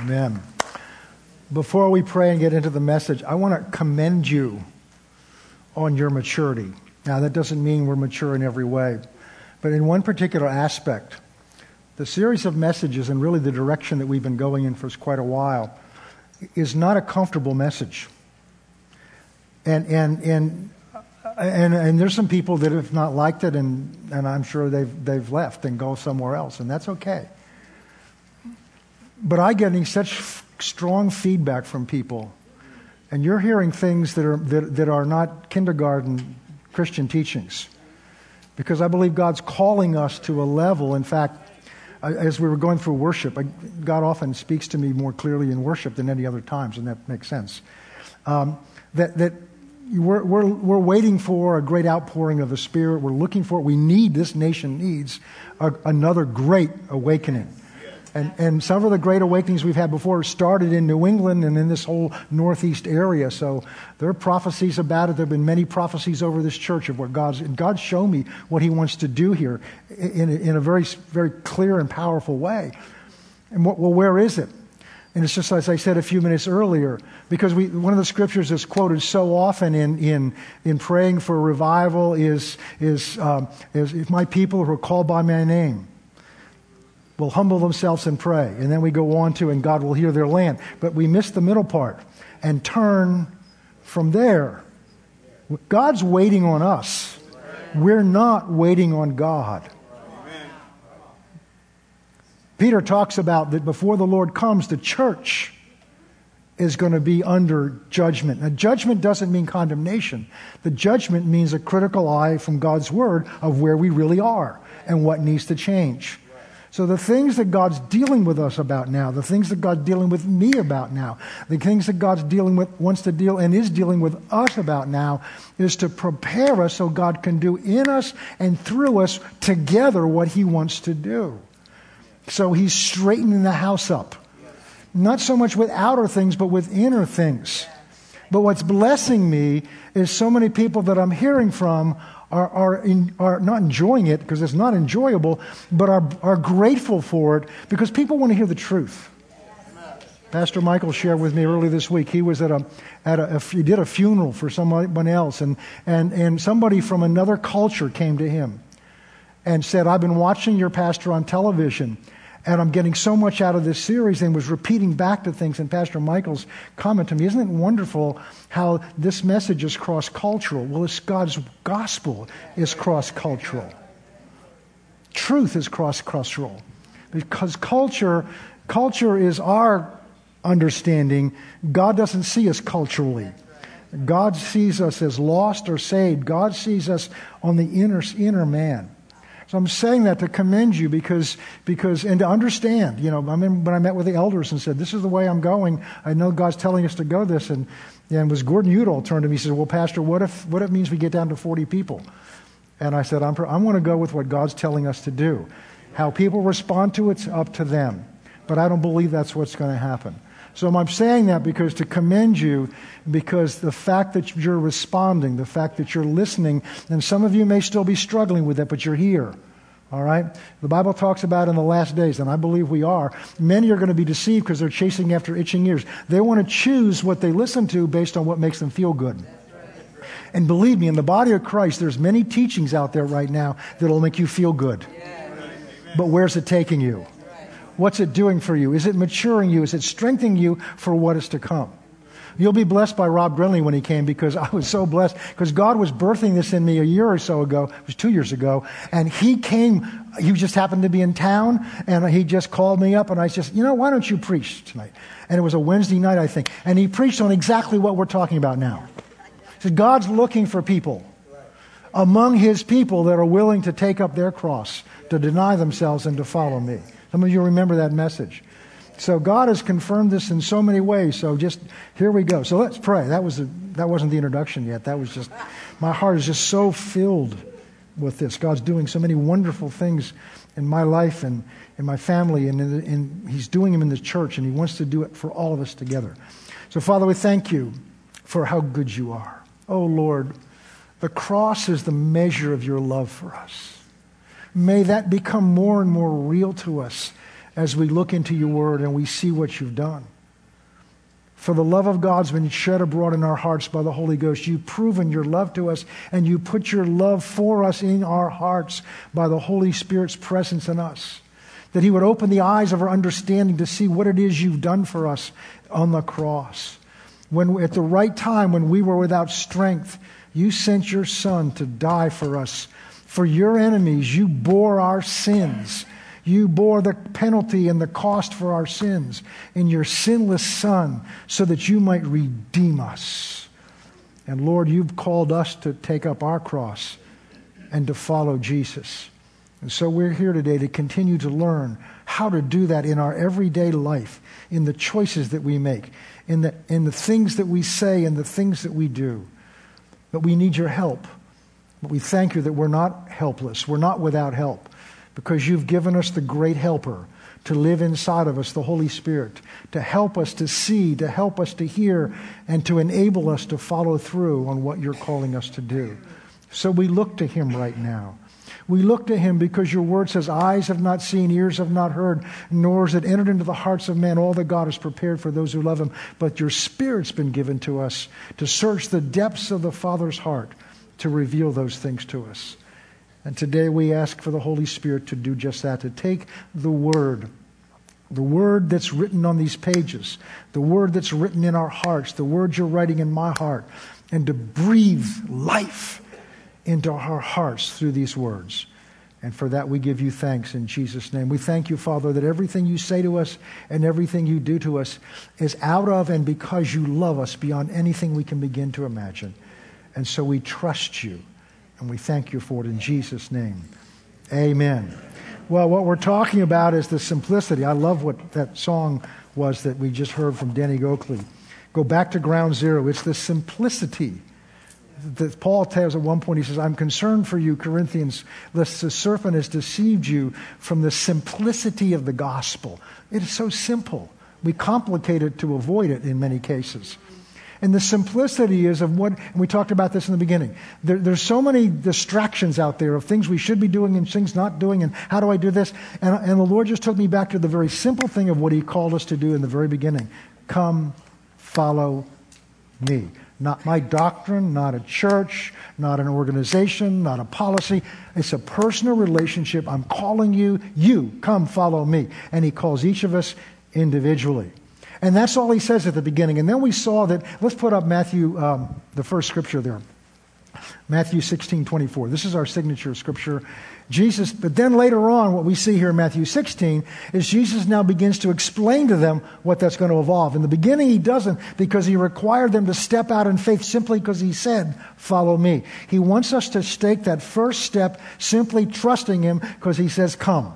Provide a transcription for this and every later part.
Amen. Before we pray and get into the message, I want to commend you on your maturity. Now, that doesn't mean we're mature in every way, but in one particular aspect, the series of messages and really the direction that we've been going in for quite a while is not a comfortable message. And, and, and, and, and there's some people that have not liked it, and, and I'm sure they've, they've left and go somewhere else, and that's okay. But I'm getting such strong feedback from people, and you're hearing things that are, that, that are not kindergarten Christian teachings. Because I believe God's calling us to a level, in fact, as we were going through worship, God often speaks to me more clearly in worship than any other times, and that makes sense. Um, that, that we're, we're, we're waiting for a great outpouring of the Spirit. We're looking for it. We need, this nation needs a, another great awakening. And, and some of the great awakenings we've had before started in New England and in this whole Northeast area. So there are prophecies about it. There have been many prophecies over this church of what God's, and God showed me what He wants to do here in, in a very, very clear and powerful way. And what, well, where is it? And it's just as I said a few minutes earlier, because we, one of the scriptures that's quoted so often in, in, in praying for revival is, is, um, is if my people who are called by my name will humble themselves and pray. And then we go on to, and God will hear their land. But we miss the middle part and turn from there. God's waiting on us. We're not waiting on God. Peter talks about that before the Lord comes, the church is going to be under judgment. Now, judgment doesn't mean condemnation. The judgment means a critical eye from God's word of where we really are and what needs to change. So the things that God's dealing with us about now, the things that God's dealing with me about now, the things that God's dealing with, wants to deal and is dealing with us about now, is to prepare us so God can do in us and through us together what He wants to do. So He's straightening the house up. Not so much with outer things, but with inner things. But what's blessing me is so many people that I'm hearing from are, are, in, are not enjoying it because it's not enjoyable, but are, are grateful for it because people want to hear the truth. Pastor Michael shared with me earlier this week. He was at a, at a, he did a funeral for someone else, and, and, and somebody from another culture came to him and said, I've been watching your pastor on television, and I'm getting so much out of this series and was repeating back to things. And Pastor Michael's comment to me, isn't it wonderful how this message is cross cultural? Well, it's God's gospel is cross cultural. Truth is cross cultural. Because culture, culture is our understanding. God doesn't see us culturally. God sees us as lost or saved. God sees us on the inner, inner man. So I'm saying that to commend you because, because and to understand. You know, I mean, when I met with the elders and said, this is the way I'm going, I know God's telling us to go this. And, and was Gordon Udall turned to me and said, well, Pastor, what if, what if it means we get down to 40 people? And I said, I'm, I want to go with what God's telling us to do. How people respond to it's up to them. But I don't believe that's what's going to happen. So I'm saying that because to commend you, because the fact that you're responding, the fact that you're listening, and some of you may still be struggling with that, but you're here. All right? The Bible talks about in the last days, and I believe we are, many are going to be deceived because they're chasing after itching ears. They want to choose what they listen to based on what makes them feel good. And believe me, in the body of Christ, there's many teachings out there right now that'll make you feel good. But where's it taking you? What's it doing for you? Is it maturing you? Is it strengthening you for what is to come? You'll be blessed by Rob Grinley when he came because I was so blessed because God was birthing this in me a year or so ago. It was two years ago. And he came, he just happened to be in town and he just called me up and I just, you know, why don't you preach tonight? And it was a Wednesday night, I think. And he preached on exactly what we're talking about now. He said, God's looking for people among his people that are willing to take up their cross, to deny themselves and to follow me. Some of you remember that message. So God has confirmed this in so many ways. So just here we go. So let's pray. That was the, that wasn't the introduction yet. That was just my heart is just so filled with this. God's doing so many wonderful things in my life and in my family, and, in, in, He's doing them in the church, and He wants to do it for all of us together. So, Father, we thank you for how good you are. Oh Lord, the cross is the measure of your love for us. May that become more and more real to us as we look into your word and we see what you've done. For the love of God's been shed abroad in our hearts by the Holy Ghost. You've proven your love to us, and you put your love for us in our hearts by the Holy Spirit's presence in us. That He would open the eyes of our understanding to see what it is you've done for us on the cross. When, at the right time, when we were without strength, you sent your Son to die for us. For your enemies, you bore our sins you bore the penalty and the cost for our sins in your sinless Son so that you might redeem us. And Lord, you've called us to take up our cross and to follow Jesus. And so we're here today to continue to learn how to do that in our everyday life, in the choices that we make, in the, in the things that we say, and the things that we do. But we need your help. But we thank you that we're not helpless, we're not without help because you've given us the great helper to live inside of us, the Holy Spirit, to help us to see, to help us to hear, and to enable us to follow through on what you're calling us to do. So we look to him right now. We look to him because your word says, Eyes have not seen, ears have not heard, nor has it entered into the hearts of men all that God has prepared for those who love him. But your spirit's been given to us to search the depths of the Father's heart to reveal those things to us. And today we ask for the Holy Spirit to do just that, to take the Word, the Word that's written on these pages, the Word that's written in our hearts, the words you're writing in my heart, and to breathe life into our hearts through these words. And for that, we give you thanks in Jesus' name. We thank you, Father, that everything you say to us and everything you do to us is out of and because you love us beyond anything we can begin to imagine. And so we trust you. And we thank you for it in Jesus' name. Amen. Well, what we're talking about is the simplicity. I love what that song was that we just heard from Danny Gokey. Go back to ground zero. It's the simplicity that Paul tells at one point. He says, I'm concerned for you, Corinthians, lest the serpent has deceived you from the simplicity of the gospel. It is so simple. We complicate it to avoid it in many cases. And the simplicity is of what, and we talked about this in the beginning. There, there's so many distractions out there of things we should be doing and things not doing, and how do I do this? And, and the Lord just took me back to the very simple thing of what He called us to do in the very beginning come, follow me. Not my doctrine, not a church, not an organization, not a policy. It's a personal relationship. I'm calling you, you, come follow me. And He calls each of us individually. And that's all he says at the beginning. And then we saw that, let's put up Matthew, um, the first scripture there. Matthew 16, 24. This is our signature scripture. Jesus, but then later on, what we see here in Matthew 16 is Jesus now begins to explain to them what that's going to evolve. In the beginning, he doesn't because he required them to step out in faith simply because he said, Follow me. He wants us to take that first step simply trusting him because he says, Come.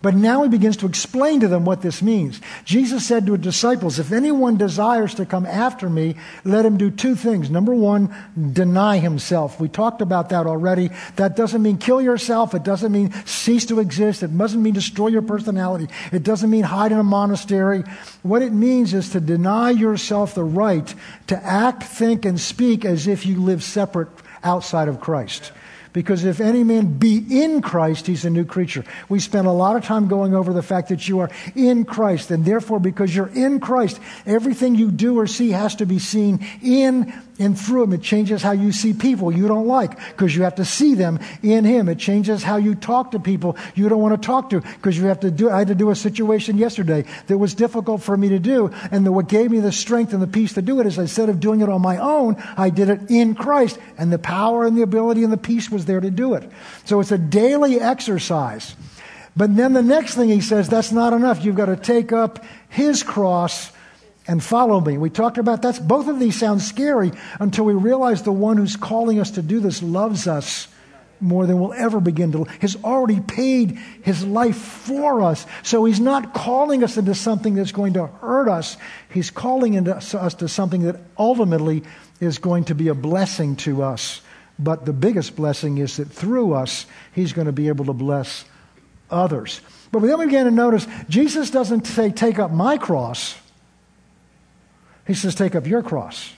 But now he begins to explain to them what this means. Jesus said to his disciples, If anyone desires to come after me, let him do two things. Number one, deny himself. We talked about that already. That doesn't mean kill yourself. It doesn't mean cease to exist. It doesn't mean destroy your personality. It doesn't mean hide in a monastery. What it means is to deny yourself the right to act, think, and speak as if you live separate outside of Christ. Because if any man be in Christ, he's a new creature. We spent a lot of time going over the fact that you are in Christ. And therefore, because you're in Christ, everything you do or see has to be seen in and through him. It changes how you see people you don't like because you have to see them in him. It changes how you talk to people you don't want to talk to because you have to do, I had to do a situation yesterday that was difficult for me to do. And the, what gave me the strength and the peace to do it is instead of doing it on my own, I did it in Christ. And the power and the ability and the peace was there to do it. So it's a daily exercise. But then the next thing he says, that's not enough. You've got to take up his cross and follow me. We talked about that. Both of these sound scary until we realize the one who's calling us to do this loves us more than we'll ever begin to. Has already paid his life for us. So he's not calling us into something that's going to hurt us. He's calling into us to something that ultimately is going to be a blessing to us. But the biggest blessing is that through us, he's going to be able to bless others. But then we began to notice Jesus doesn't say, Take up my cross. He says, Take up your cross,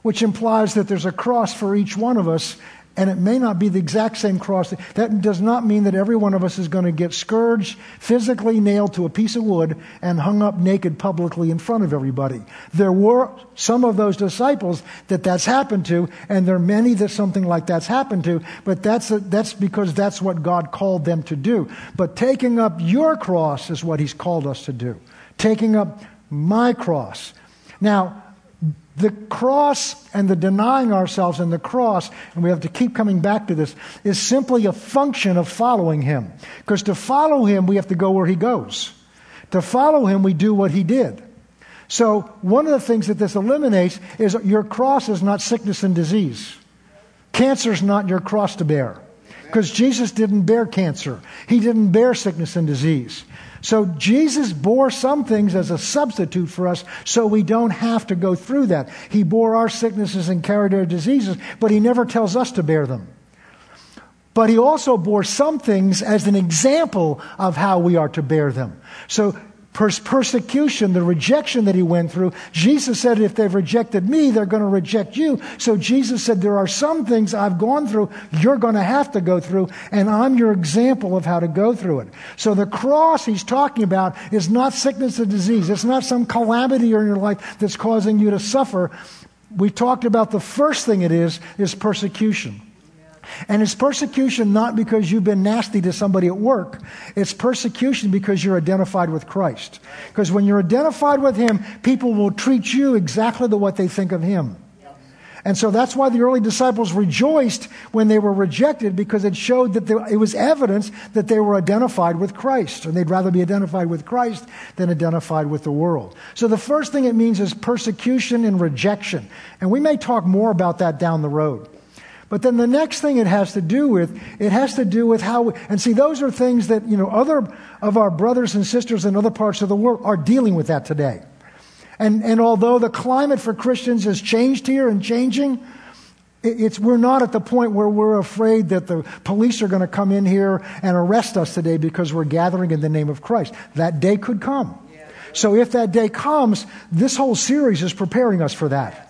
which implies that there's a cross for each one of us And it may not be the exact same cross. That does not mean that every one of us is going to get scourged, physically nailed to a piece of wood, and hung up naked publicly in front of everybody. There were some of those disciples that that's happened to, and there are many that something like that's happened to, but that's, a, that's because that's what God called them to do. But taking up your cross is what He's called us to do. Taking up my cross. Now, the cross and the denying ourselves and the cross, and we have to keep coming back to this, is simply a function of following him. Because to follow him, we have to go where he goes. To follow him, we do what he did. So, one of the things that this eliminates is your cross is not sickness and disease. Cancer is not your cross to bear. Because Jesus didn't bear cancer, he didn't bear sickness and disease. So Jesus bore some things as a substitute for us so we don't have to go through that. He bore our sicknesses and carried our diseases, but he never tells us to bear them. But he also bore some things as an example of how we are to bear them. So persecution, the rejection that he went through. Jesus said, if they've rejected me, they're going to reject you. So Jesus said, there are some things I've gone through, you're going to have to go through, and I'm your example of how to go through it. So the cross he's talking about is not sickness or disease. It's not some calamity in your life that's causing you to suffer. We talked about the first thing it is, is persecution. And it's persecution not because you've been nasty to somebody at work. It's persecution because you're identified with Christ. Because when you're identified with Him, people will treat you exactly the what they think of Him. And so that's why the early disciples rejoiced when they were rejected because it showed that there, it was evidence that they were identified with Christ. And they'd rather be identified with Christ than identified with the world. So the first thing it means is persecution and rejection. And we may talk more about that down the road. But then the next thing it has to do with, it has to do with how, we, and see, those are things that, you know, other of our brothers and sisters in other parts of the world are dealing with that today. And, and although the climate for Christians has changed here and changing, it's, we're not at the point where we're afraid that the police are going to come in here and arrest us today because we're gathering in the name of Christ. That day could come. So if that day comes, this whole series is preparing us for that.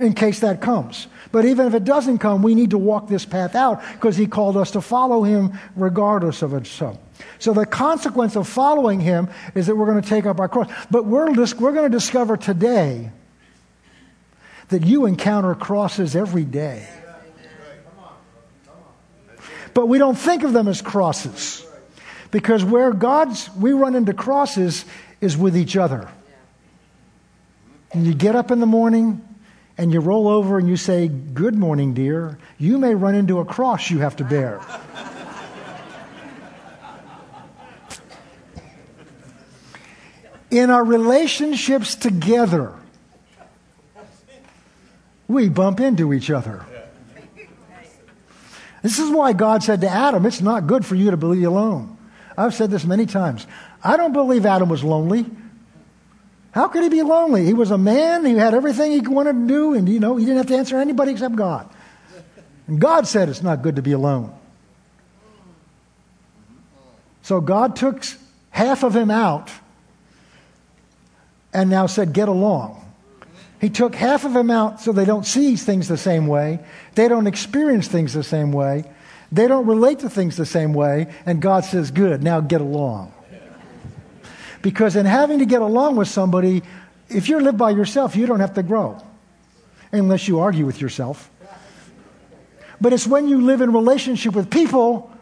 In case that comes. But even if it doesn't come, we need to walk this path out because he called us to follow him regardless of it. So, so the consequence of following him is that we're going to take up our cross. But we're, we're going to discover today that you encounter crosses every day. But we don't think of them as crosses because where God's, we run into crosses is with each other. And you get up in the morning, and you roll over and you say, Good morning, dear, you may run into a cross you have to bear. In our relationships together, we bump into each other. This is why God said to Adam, It's not good for you to be alone. I've said this many times. I don't believe Adam was lonely. How could he be lonely? He was a man, he had everything he wanted to do, and you know, he didn't have to answer anybody except God. And God said it's not good to be alone. So God took half of him out and now said, Get along. He took half of him out so they don't see things the same way, they don't experience things the same way, they don't relate to things the same way, and God says, Good, now get along. Because in having to get along with somebody, if you live by yourself, you don't have to grow unless you argue with yourself. But it's when you live in relationship with people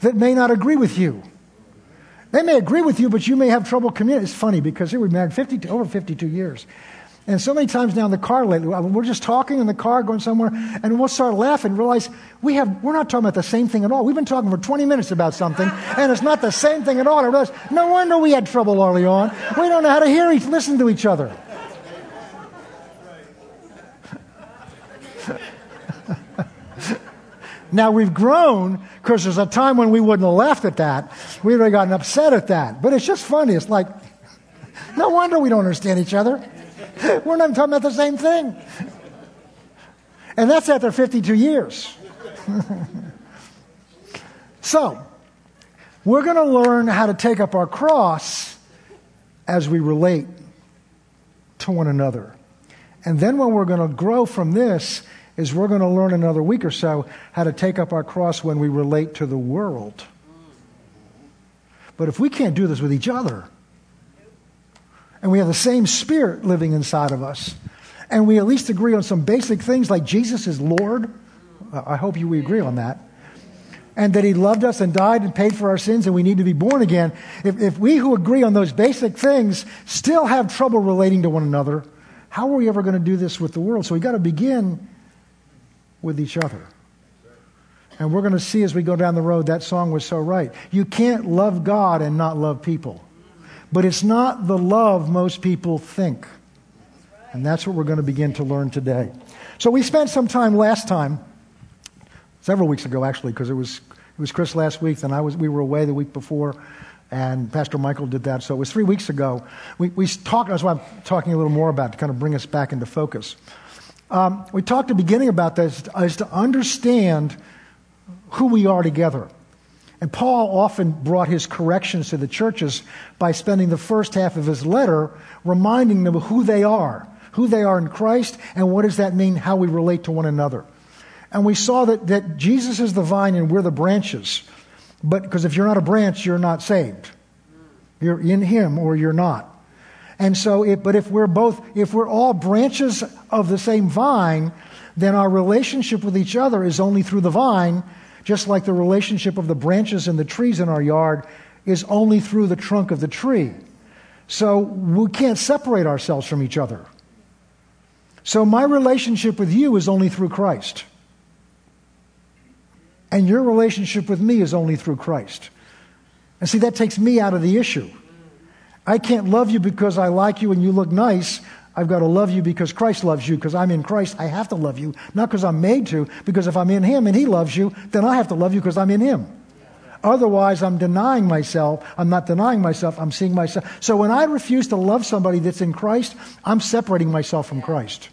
that may not agree with you. They may agree with you, but you may have trouble communicating. It's funny because here we've married 50, over 52 years. And so many times now in the car lately, uh, we're just talking in the car, going somewhere, and we'll start laughing and realize we have, we're not talking about the same thing at all. We've been talking for 20 minutes about something, and it's not the same thing at all. I realize, no wonder we had trouble early on. We don't know how to hear each, listen to each other. now we've grown because there's a time when we wouldn't have laughed at that. We would have gotten upset at that. But it's just funny. It's like, no wonder we don't understand each other. We're not even talking about the same thing. And that's after 52 years. so, we're going to learn how to take up our cross as we relate to one another. And then what we're going to grow from this is we're going to learn another week or so how to take up our cross when we relate to the world. But if we can't do this with each other, and we have the same spirit living inside of us, and we at least agree on some basic things like Jesus is Lord, I hope you we agree on that, and that He loved us and died and paid for our sins, and we need to be born again. If, if we who agree on those basic things still have trouble relating to one another, how are we ever going to do this with the world? So we got to begin with each other. And we're going to see as we go down the road, that song was so right. You can't love God and not love people. But it's not the love most people think. And that's what we're going to begin to learn today. So we spent some time last time, several weeks ago actually, because it was, it was Chris last week, and I was, we were away the week before, and Pastor Michael did that. So it was three weeks ago. We, we talked, that's why I'm talking a little more about to kind of bring us back into focus. Um, we talked at the beginning about this is to understand who we are together. And Paul often brought his corrections to the churches by spending the first half of his letter reminding them of who they are, who they are in Christ, and what does that mean, how we relate to one another. And we saw that, that Jesus is the vine and we're the branches. But because if you're not a branch, you're not saved. You're in him or you're not. And so, if, but if we're both, if we're all branches of the same vine, then our relationship with each other is only through the vine just like the relationship of the branches and the trees in our yard is only through the trunk of the tree. So we can't separate ourselves from each other. So my relationship with you is only through Christ. And your relationship with me is only through Christ. And see, that takes me out of the issue. I can't love you because I like you and you look nice. I've got to love you because Christ loves you. Because I'm in Christ, I have to love you. Not because I'm made to, because if I'm in Him and He loves you, then I have to love you because I'm in Him. Otherwise, I'm denying myself. I'm not denying myself, I'm seeing myself. So when I refuse to love somebody that's in Christ, I'm separating myself from Christ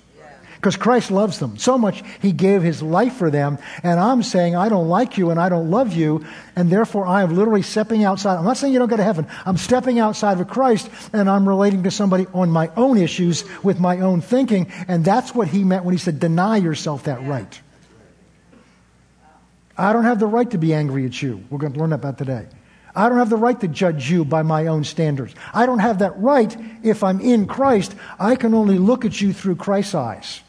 because Christ loves them so much, he gave his life for them. And I'm saying, I don't like you and I don't love you, and therefore I am literally stepping outside. I'm not saying you don't go to heaven. I'm stepping outside of Christ and I'm relating to somebody on my own issues with my own thinking. And that's what he meant when he said, deny yourself that right. I don't have the right to be angry at you. We're going to learn about today. I don't have the right to judge you by my own standards. I don't have that right if I'm in Christ. I can only look at you through Christ's eyes.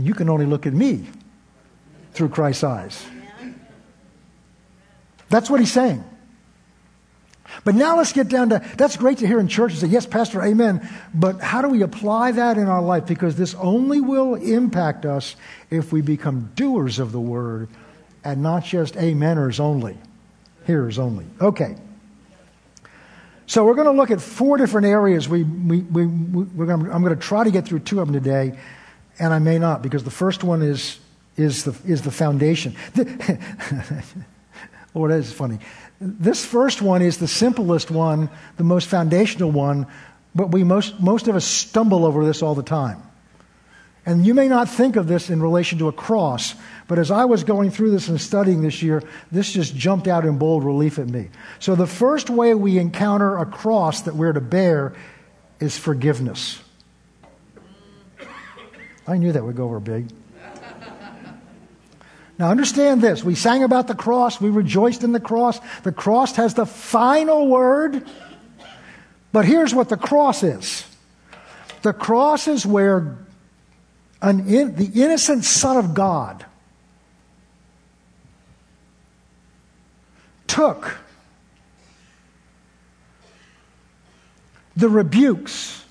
And you can only look at me through Christ's eyes. That's what he's saying. But now let's get down to that's great to hear in church and say, yes, Pastor, amen. But how do we apply that in our life? Because this only will impact us if we become doers of the word and not just ameners only, hearers only. Okay. So we're going to look at four different areas. We, we, we, to, I'm going to try to get through two of them today and I may not, because the first one is, is, the, is the foundation. oh, that is funny. This first one is the simplest one, the most foundational one, but we most, most of us stumble over this all the time. And you may not think of this in relation to a cross, but as I was going through this and studying this year, this just jumped out in bold relief at me. So, the first way we encounter a cross that we're to bear is forgiveness. I knew that would go over big. Now, understand this. We sang about the cross. We rejoiced in the cross. The cross has the final word. But here's what the cross is the cross is where in, the innocent Son of God took the rebukes,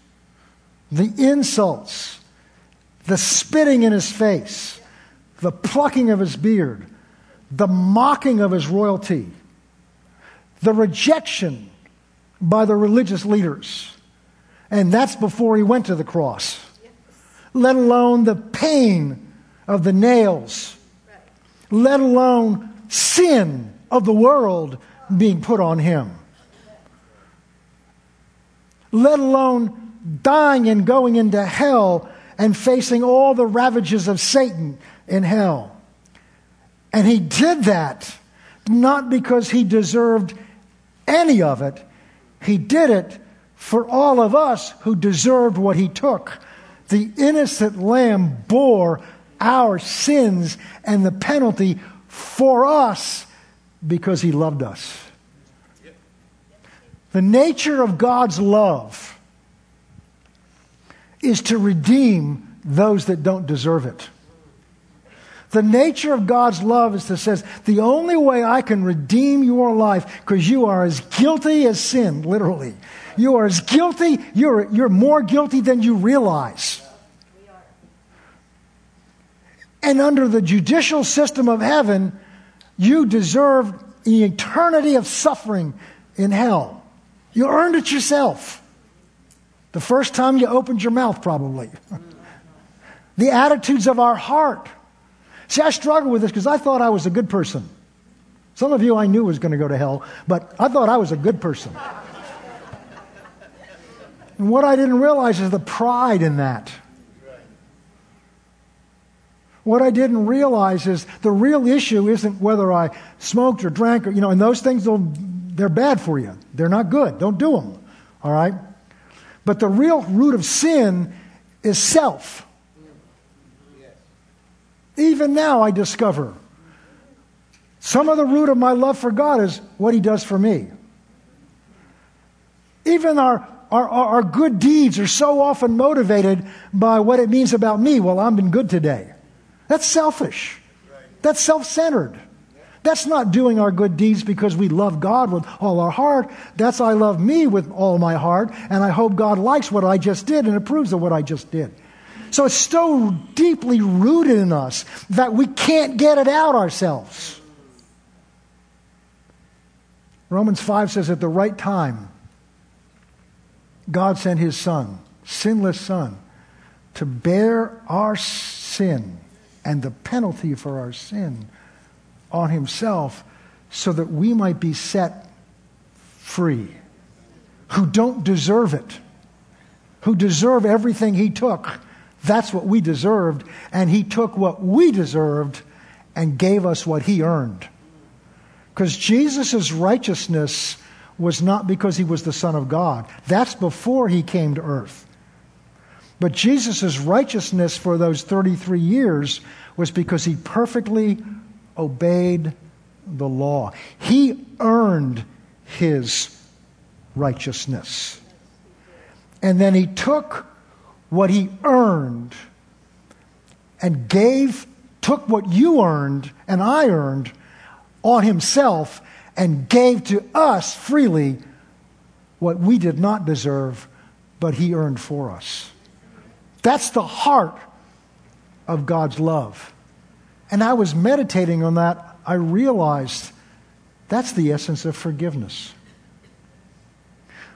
the insults, the spitting in his face, the plucking of his beard, the mocking of his royalty, the rejection by the religious leaders. And that's before he went to the cross, let alone the pain of the nails, let alone sin of the world being put on him, let alone dying and going into hell and facing all the ravages of Satan in hell. And he did that not because he deserved any of it, he did it for all of us who deserved what he took. The innocent lamb bore our sins and the penalty for us because he loved us. The nature of God's love is to redeem those that don't deserve it. The nature of God's love is to says, the only way I can redeem your life, because you are as guilty as sin, literally. You are as guilty, you're, you're more guilty than you realize. And under the judicial system of heaven, you deserve the eternity of suffering in hell. You earned it yourself. The first time you opened your mouth, probably. the attitudes of our heart. See, I struggled with this because I thought I was a good person. Some of you I knew was going to go to hell, but I thought I was a good person. and what I didn't realize is the pride in that. What I didn't realize is the real issue isn't whether I smoked or drank or, you know, and those things, they're bad for you. They're not good. Don't do them. All right? But the real root of sin is self. Even now, I discover some of the root of my love for God is what He does for me. Even our, our, our good deeds are so often motivated by what it means about me. Well, I've been good today. That's selfish. That's self centered. That's not doing our good deeds because we love God with all our heart. That's I love me with all my heart, and I hope God likes what I just did and approves of what I just did. So it's so deeply rooted in us that we can't get it out ourselves. Romans 5 says at the right time, God sent his Son, sinless Son, to bear our sin and the penalty for our sin on himself so that we might be set free, who don't deserve it, who deserve everything he took. That's what we deserved, and he took what we deserved and gave us what he earned. Because Jesus' righteousness was not because he was the Son of God. That's before he came to earth. But Jesus' righteousness for those 33 years was because he perfectly obeyed the law. He earned his righteousness. And then he took what he earned and gave, took what you earned and I earned on himself and gave to us freely what we did not deserve, but he earned for us. That's the heart of God's love. And I was meditating on that. I realized that's the essence of forgiveness.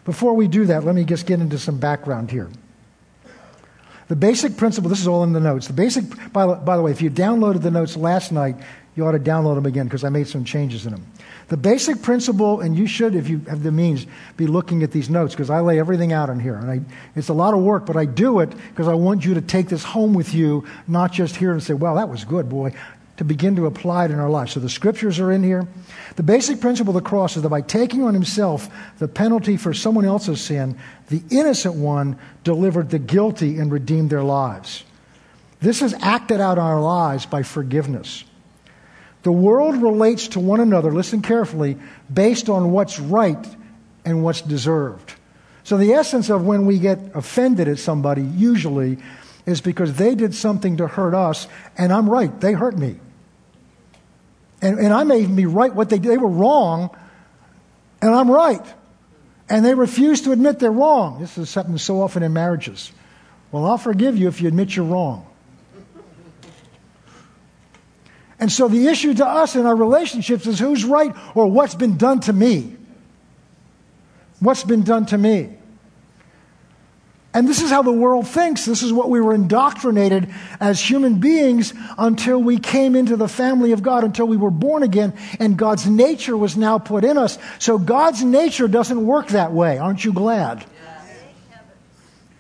Before we do that, let me just get into some background here. The basic principle, this is all in the notes. The basic, by, by the way, if you downloaded the notes last night, you ought to download them again because I made some changes in them. The basic principle, and you should, if you have the means, be looking at these notes because I lay everything out in here. And I, it's a lot of work, but I do it because I want you to take this home with you, not just here and say, well, that was good, boy, to begin to apply it in our lives. So the scriptures are in here. The basic principle of the cross is that by taking on himself the penalty for someone else's sin, the innocent one delivered the guilty and redeemed their lives. This is acted out in our lives by forgiveness. The world relates to one another, listen carefully, based on what's right and what's deserved. So, the essence of when we get offended at somebody, usually, is because they did something to hurt us, and I'm right, they hurt me. And, and I may even be right what they did. They were wrong, and I'm right. And they refuse to admit they're wrong. This is something so often in marriages. Well, I'll forgive you if you admit you're wrong. And so the issue to us in our relationships is who's right or what's been done to me. What's been done to me. And this is how the world thinks. This is what we were indoctrinated as human beings until we came into the family of God, until we were born again, and God's nature was now put in us. So God's nature doesn't work that way. Aren't you glad?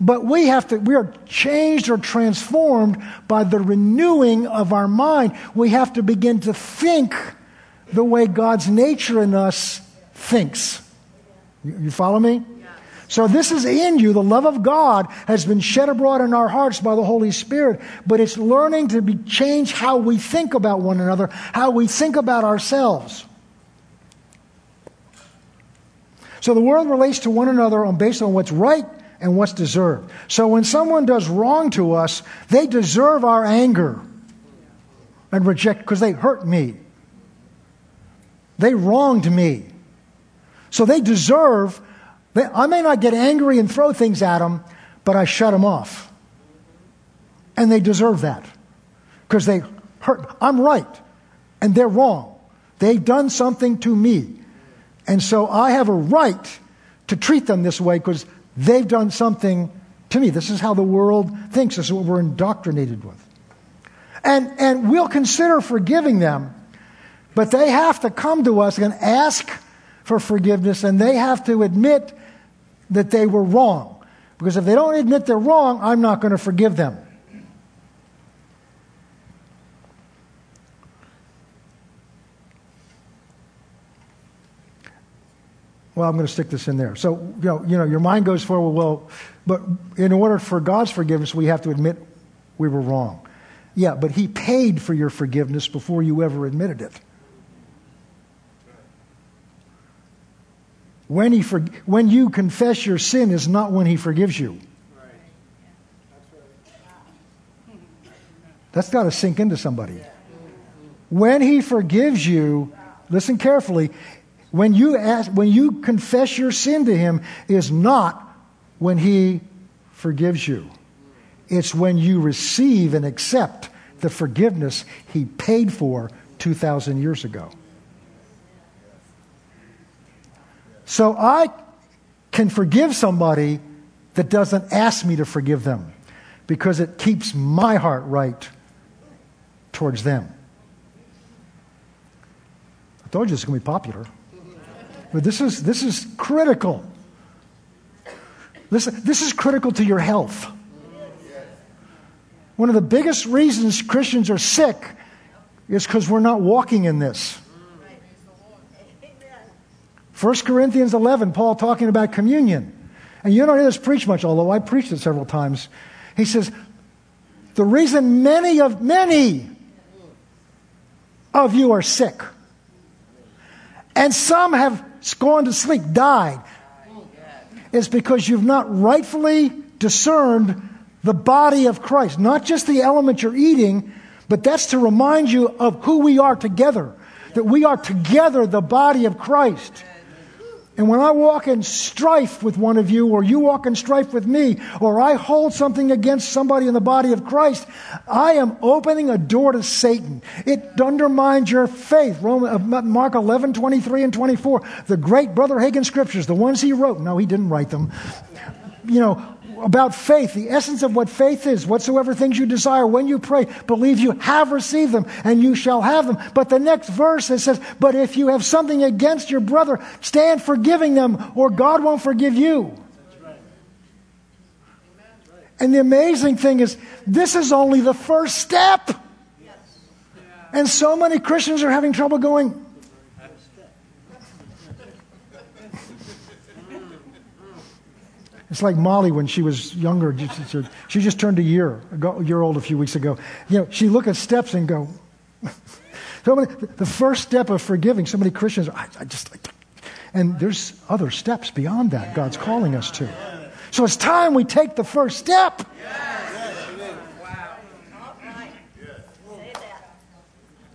But we have to, we are changed or transformed by the renewing of our mind. We have to begin to think the way God's nature in us thinks. You, follow me? So this is in you. The love of God has been shed abroad in our hearts by the Holy Spirit, but it's learning to be, change how we think about one another, how we think about ourselves. So the world relates to one another on based on what's right and what's deserved. So when someone does wrong to us, they deserve our anger and reject because they hurt me. They wronged me. So they deserve, they, I may not get angry and throw things at them, but I shut them off. And they deserve that because they hurt. I'm right and they're wrong. They've done something to me. And so I have a right to treat them this way because they've done something to me. This is how the world thinks. This is what we're indoctrinated with. And, and we'll consider forgiving them, but they have to come to us and ask for forgiveness, and they have to admit that they were wrong. Because if they don't admit they're wrong, I'm not going to forgive them. Well, I'm going to stick this in there. So, you know, you know, your mind goes forward, well, but in order for God's forgiveness, we have to admit we were wrong. Yeah, but He paid for your forgiveness before you ever admitted it. When, he for, when you confess your sin is not when He forgives you. That's got to sink into somebody. When He forgives you, listen carefully, when you, ask, when you confess your sin to Him is not when He forgives you. It's when you receive and accept the forgiveness He paid for 2,000 years ago. So I can forgive somebody that doesn't ask me to forgive them because it keeps my heart right towards them. I told you this it's going to be popular. But this is, this is critical. Listen, this is critical to your health. One of the biggest reasons Christians are sick is because we're not walking in this. 1 Corinthians 11, Paul talking about communion. And you don't hear this preached much, although I preached it several times. He says, the reason many of many of you are sick, and some have gone to sleep, died, it's because you've not rightfully discerned the body of Christ. Not just the element you're eating, but that's to remind you of who we are together. That we are together the body of Christ. And when I walk in strife with one of you, or you walk in strife with me, or I hold something against somebody in the body of Christ, I am opening a door to Satan. It undermines your faith. Uh, Mark 11, 23 and 24. The great Brother Hagin scriptures, the ones he wrote. No, he didn't write them. You know, about faith, the essence of what faith is, whatsoever things you desire when you pray, believe you have received them and you shall have them. But the next verse it says, But if you have something against your brother, stand forgiving them, or God won't forgive you. And the amazing thing is, this is only the first step. And so many Christians are having trouble going, It's like Molly when she was younger. She just turned a year, a year old a few weeks ago. You know, she look at steps and go. so many, the first step of forgiving, so many Christians, I, I just, like and there's other steps beyond that God's calling us to. So it's time we take the first step.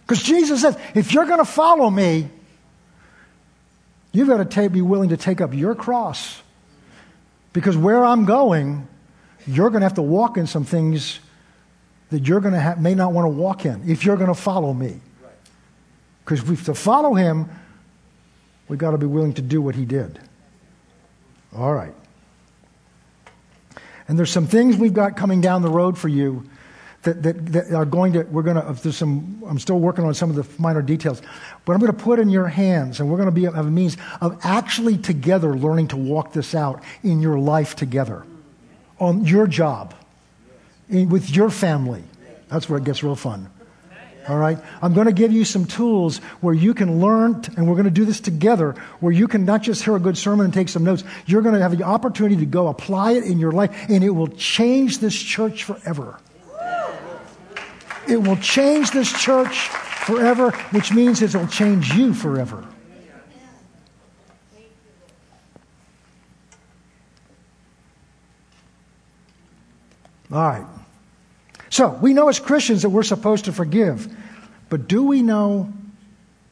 Because Jesus says, if you're going to follow me, you've got to be willing to take up your cross because where I'm going, you're going to have to walk in some things that you're going to have, may not want to walk in if you're going to follow me. Because right. to follow him, we've got to be willing to do what he did. All right. And there's some things we've got coming down the road for you that, that, that are going to, we're going to, there's some, I'm still working on some of the minor details, but I'm going to put in your hands and we're going to be, have a means of actually together learning to walk this out in your life together, on your job, in, with your family. That's where it gets real fun. All right? I'm going to give you some tools where you can learn, and we're going to do this together, where you can not just hear a good sermon and take some notes, you're going to have the opportunity to go apply it in your life, and it will change this church forever. It will change this church forever, which means it will change you forever. All right. So, we know as Christians that we're supposed to forgive, but do we know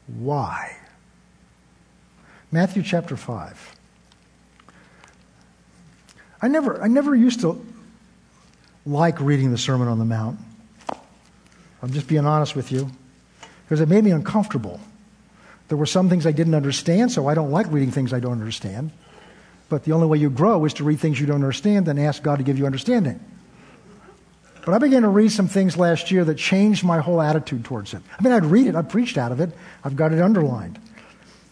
why? Matthew chapter 5. I never, I never used to like reading the Sermon on the Mount. I'm just being honest with you, because it made me uncomfortable. There were some things I didn't understand, so I don't like reading things I don't understand. But the only way you grow is to read things you don't understand and ask God to give you understanding. But I began to read some things last year that changed my whole attitude towards it. I mean, I'd read it, I've preached out of it, I've got it underlined.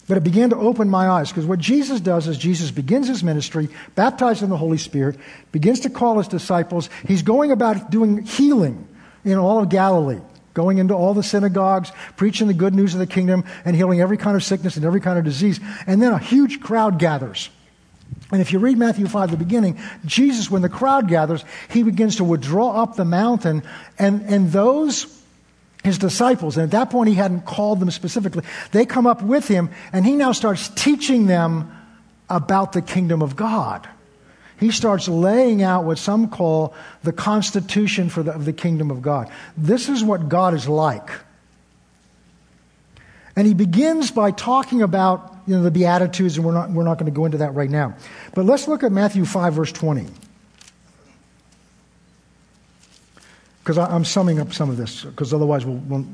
But it began to open my eyes because what Jesus does is Jesus begins his ministry, baptized in the Holy Spirit, begins to call his disciples. He's going about doing healing in all of Galilee, going into all the synagogues, preaching the good news of the kingdom, and healing every kind of sickness and every kind of disease. And then a huge crowd gathers. And if you read Matthew 5, the beginning, Jesus, when the crowd gathers, he begins to withdraw up the mountain, and, and those, his disciples, and at that point he hadn't called them specifically, they come up with him, and he now starts teaching them about the kingdom of God. He starts laying out what some call the constitution for the, of the kingdom of God. This is what God is like. And he begins by talking about you know, the Beatitudes, and we're not, we're not going to go into that right now. But let's look at Matthew 5, verse 20. Because I'm summing up some of this, because otherwise we'll, we'll.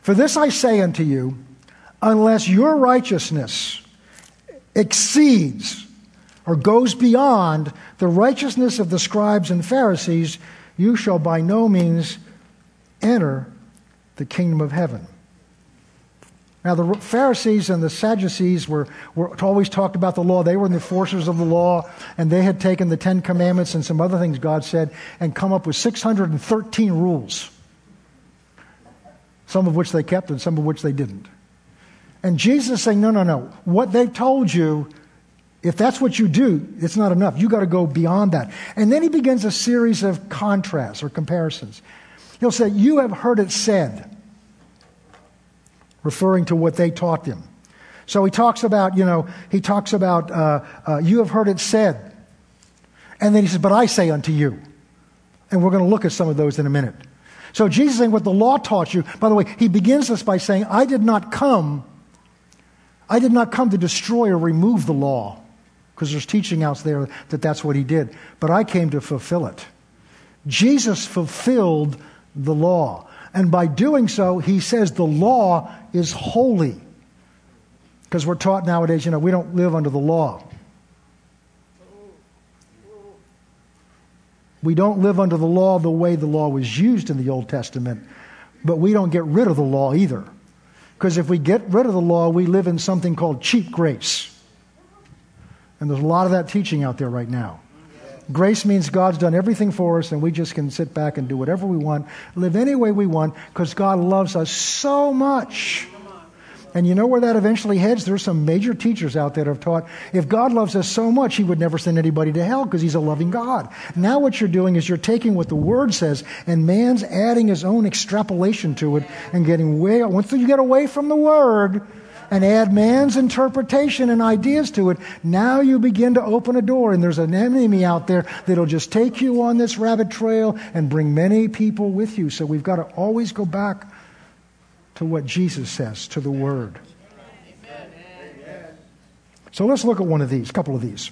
For this I say unto you, unless your righteousness exceeds or goes beyond the righteousness of the scribes and Pharisees, you shall by no means enter the kingdom of heaven. Now, the Pharisees and the Sadducees were, were always talked about the law. They were the enforcers of the law, and they had taken the Ten Commandments and some other things God said and come up with 613 rules, some of which they kept and some of which they didn't. And Jesus saying, no, no, no. What they've told you, if that's what you do, it's not enough. You've got to go beyond that. And then he begins a series of contrasts or comparisons. He'll say, You have heard it said referring to what they taught them. So he talks about, you know, he talks about, uh, uh, you have heard it said. And then he says, but I say unto you. And we're going to look at some of those in a minute. So Jesus saying what the law taught you. By the way, he begins this by saying, I did not come, I did not come to destroy or remove the law. Because there's teaching out there that that's what he did. But I came to fulfill it. Jesus fulfilled the law. And by doing so, he says the law is holy. Because we're taught nowadays, you know, we don't live under the law. We don't live under the law the way the law was used in the Old Testament, but we don't get rid of the law either. Because if we get rid of the law, we live in something called cheap grace. And there's a lot of that teaching out there right now. Grace means God's done everything for us, and we just can sit back and do whatever we want, live any way we want, because God loves us so much. And you know where that eventually heads? There's some major teachers out there that have taught if God loves us so much, He would never send anybody to hell because He's a loving God. Now, what you're doing is you're taking what the Word says, and man's adding his own extrapolation to it and getting way, once you get away from the Word, and add man's interpretation and ideas to it, now you begin to open a door, and there's an enemy out there that'll just take you on this rabbit trail and bring many people with you. So we've got to always go back to what Jesus says, to the Word. So let's look at one of these, a couple of these.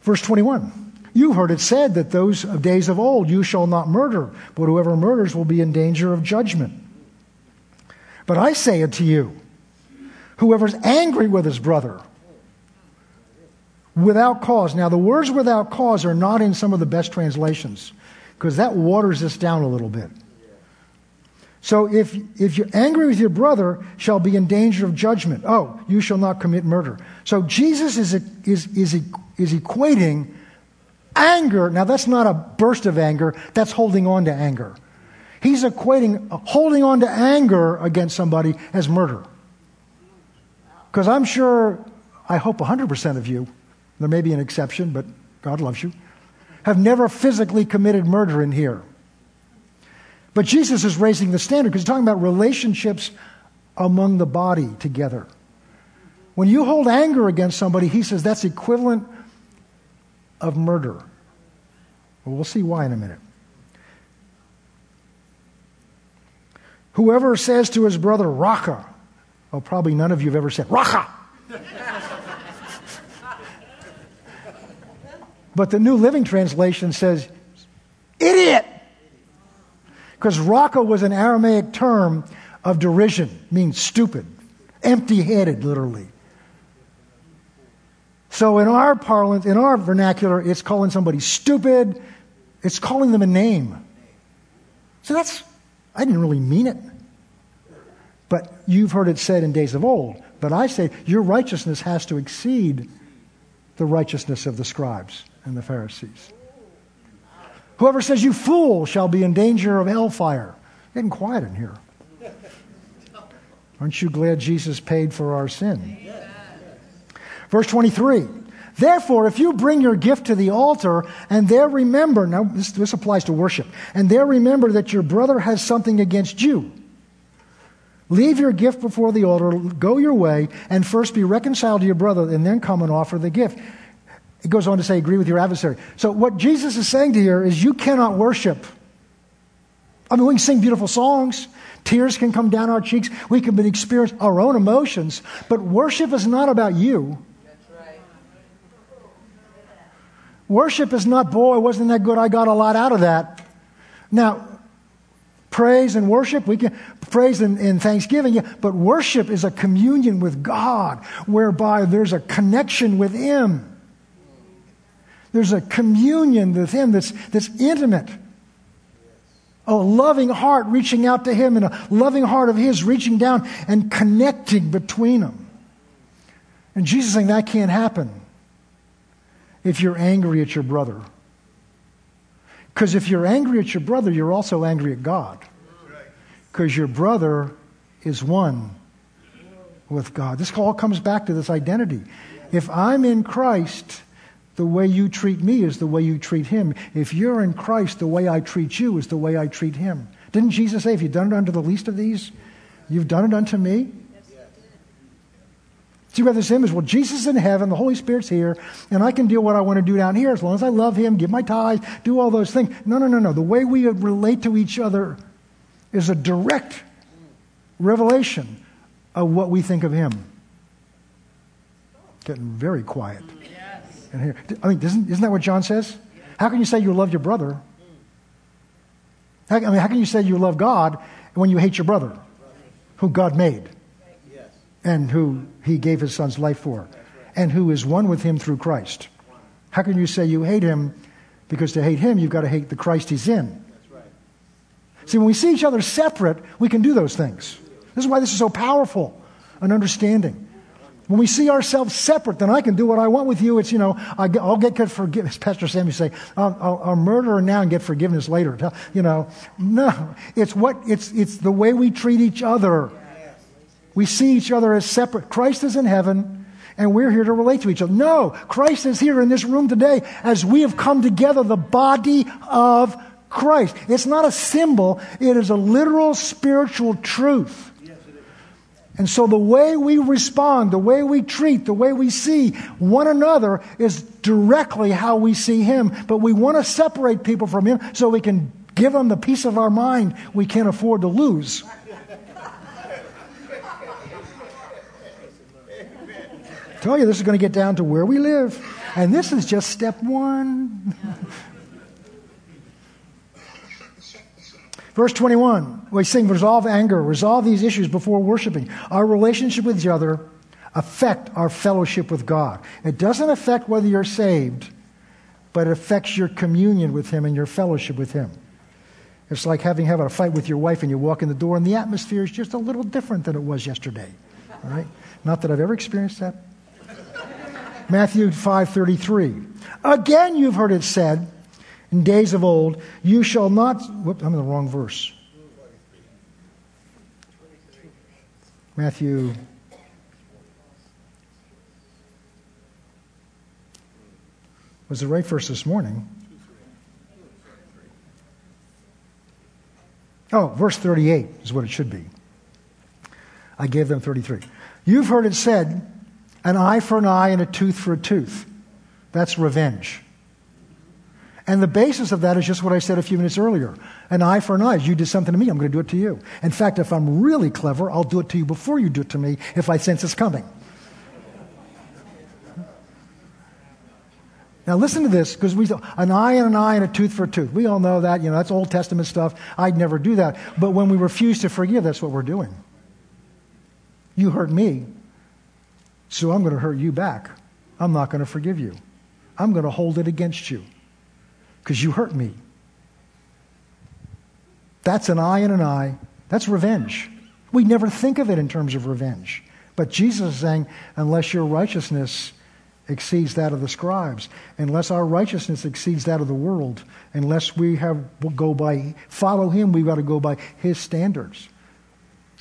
Verse 21. You heard it said that those of days of old, you shall not murder, but whoever murders will be in danger of judgment. But I say unto you, Whoever's angry with his brother without cause. Now, the words without cause are not in some of the best translations because that waters this down a little bit. So if, if you're angry with your brother, shall be in danger of judgment. Oh, you shall not commit murder. So Jesus is, is, is, is equating anger. Now, that's not a burst of anger, that's holding on to anger. He's equating holding on to anger against somebody as murder. Because I'm sure, I hope 100% of you, there may be an exception, but God loves you, have never physically committed murder in here. But Jesus is raising the standard because he's talking about relationships among the body together. When you hold anger against somebody, he says that's equivalent of murder. Well, we'll see why in a minute. Whoever says to his brother, Raca, oh, probably none of you have ever said, Racha! but the New Living Translation says, idiot. Because Racha was an Aramaic term of derision, means stupid, empty headed, literally. So in our parlance, in our vernacular, it's calling somebody stupid, it's calling them a name. So that's, I didn't really mean it. But you've heard it said in days of old. But I say your righteousness has to exceed the righteousness of the scribes and the Pharisees. Whoever says you fool shall be in danger of hellfire. Getting quiet in here. Aren't you glad Jesus paid for our sin? Verse 23. Therefore, if you bring your gift to the altar and there remember, now this, this applies to worship, and there remember that your brother has something against you, leave your gift before the altar, go your way, and first be reconciled to your brother, and then come and offer the gift. It goes on to say, agree with your adversary. So, what Jesus is saying to here is, you cannot worship. I mean, we can sing beautiful songs, tears can come down our cheeks, we can experience our own emotions, but worship is not about you. Worship is not, boy, wasn't that good? I got a lot out of that. Now, praise and worship, we can praise and, thanksgiving, yeah, but worship is a communion with God whereby there's a connection with Him. There's a communion with Him that's, that's intimate. A loving heart reaching out to Him and a loving heart of His reaching down and connecting between them. And Jesus saying that can't happen if you're angry at your brother. Because if you're angry at your brother, you're also angry at God. Because your brother is one with God. This all comes back to this identity. If I'm in Christ, the way you treat me is the way you treat him. If you're in Christ, the way I treat you is the way I treat him. Didn't Jesus say, if you've done it unto the least of these, you've done it unto me? See, this image, well, Jesus is in heaven, the Holy Spirit's here, and I can do what I want to do down here as long as I love Him, give my tithes, do all those things. No, no, no, no. The way we relate to each other is a direct revelation of what we think of Him. Getting very quiet. Yes. And here, I mean, isn't, isn't that what John says? How can you say you love your brother? How, I mean, how can you say you love God when you hate your brother, who God made? And who he gave his son's life for, and who is one with him through Christ. How can you say you hate him? Because to hate him, you've got to hate the Christ he's in. See, when we see each other separate, we can do those things. This is why this is so powerful, an understanding. When we see ourselves separate, then I can do what I want with you. It's, you know, I'll get forgiveness. Pastor Sam, you say, I'll, I'll, I'll murder now and get forgiveness later. You know, no. It's what, it's, it's the way we treat each other. We see each other as separate. Christ is in heaven, and we're here to relate to each other. No, Christ is here in this room today as we have come together, the body of Christ. It's not a symbol, it is a literal spiritual truth. And so the way we respond, the way we treat, the way we see one another is directly how we see Him. But we want to separate people from Him so we can give them the peace of our mind we can't afford to lose. Tell you, this is going to get down to where we live. And this is just step one. Verse 21, we sing, resolve anger, resolve these issues before worshiping. Our relationship with each other affect our fellowship with God. It doesn't affect whether you're saved, but it affects your communion with Him and your fellowship with Him. It's like having having a fight with your wife and you walk in the door and the atmosphere is just a little different than it was yesterday. All right? Not that I've ever experienced that. Matthew 5:33. Again you've heard it said in days of old, you shall not whoop, I'm in the wrong verse. Matthew was the right verse this morning. Oh, verse 38 is what it should be. I gave them 33. You've heard it said, an eye for an eye and a tooth for a tooth. That's revenge. And the basis of that is just what I said a few minutes earlier. An eye for an eye. You did something to me, I'm going to do it to you. In fact, if I'm really clever, I'll do it to you before you do it to me if I sense it's coming. Now listen to this, because we an eye and an eye and a tooth for a tooth. We all know that, you know, that's Old Testament stuff. I'd never do that. But when we refuse to forgive, that's what we're doing. You hurt me, so I'm going to hurt you back. I'm not going to forgive you. I'm going to hold it against you because you hurt me. That's an eye and an eye. That's revenge. We never think of it in terms of revenge. But Jesus is saying, unless your righteousness exceeds that of the scribes, unless our righteousness exceeds that of the world, unless we have go by follow him, we've got to go by his standards.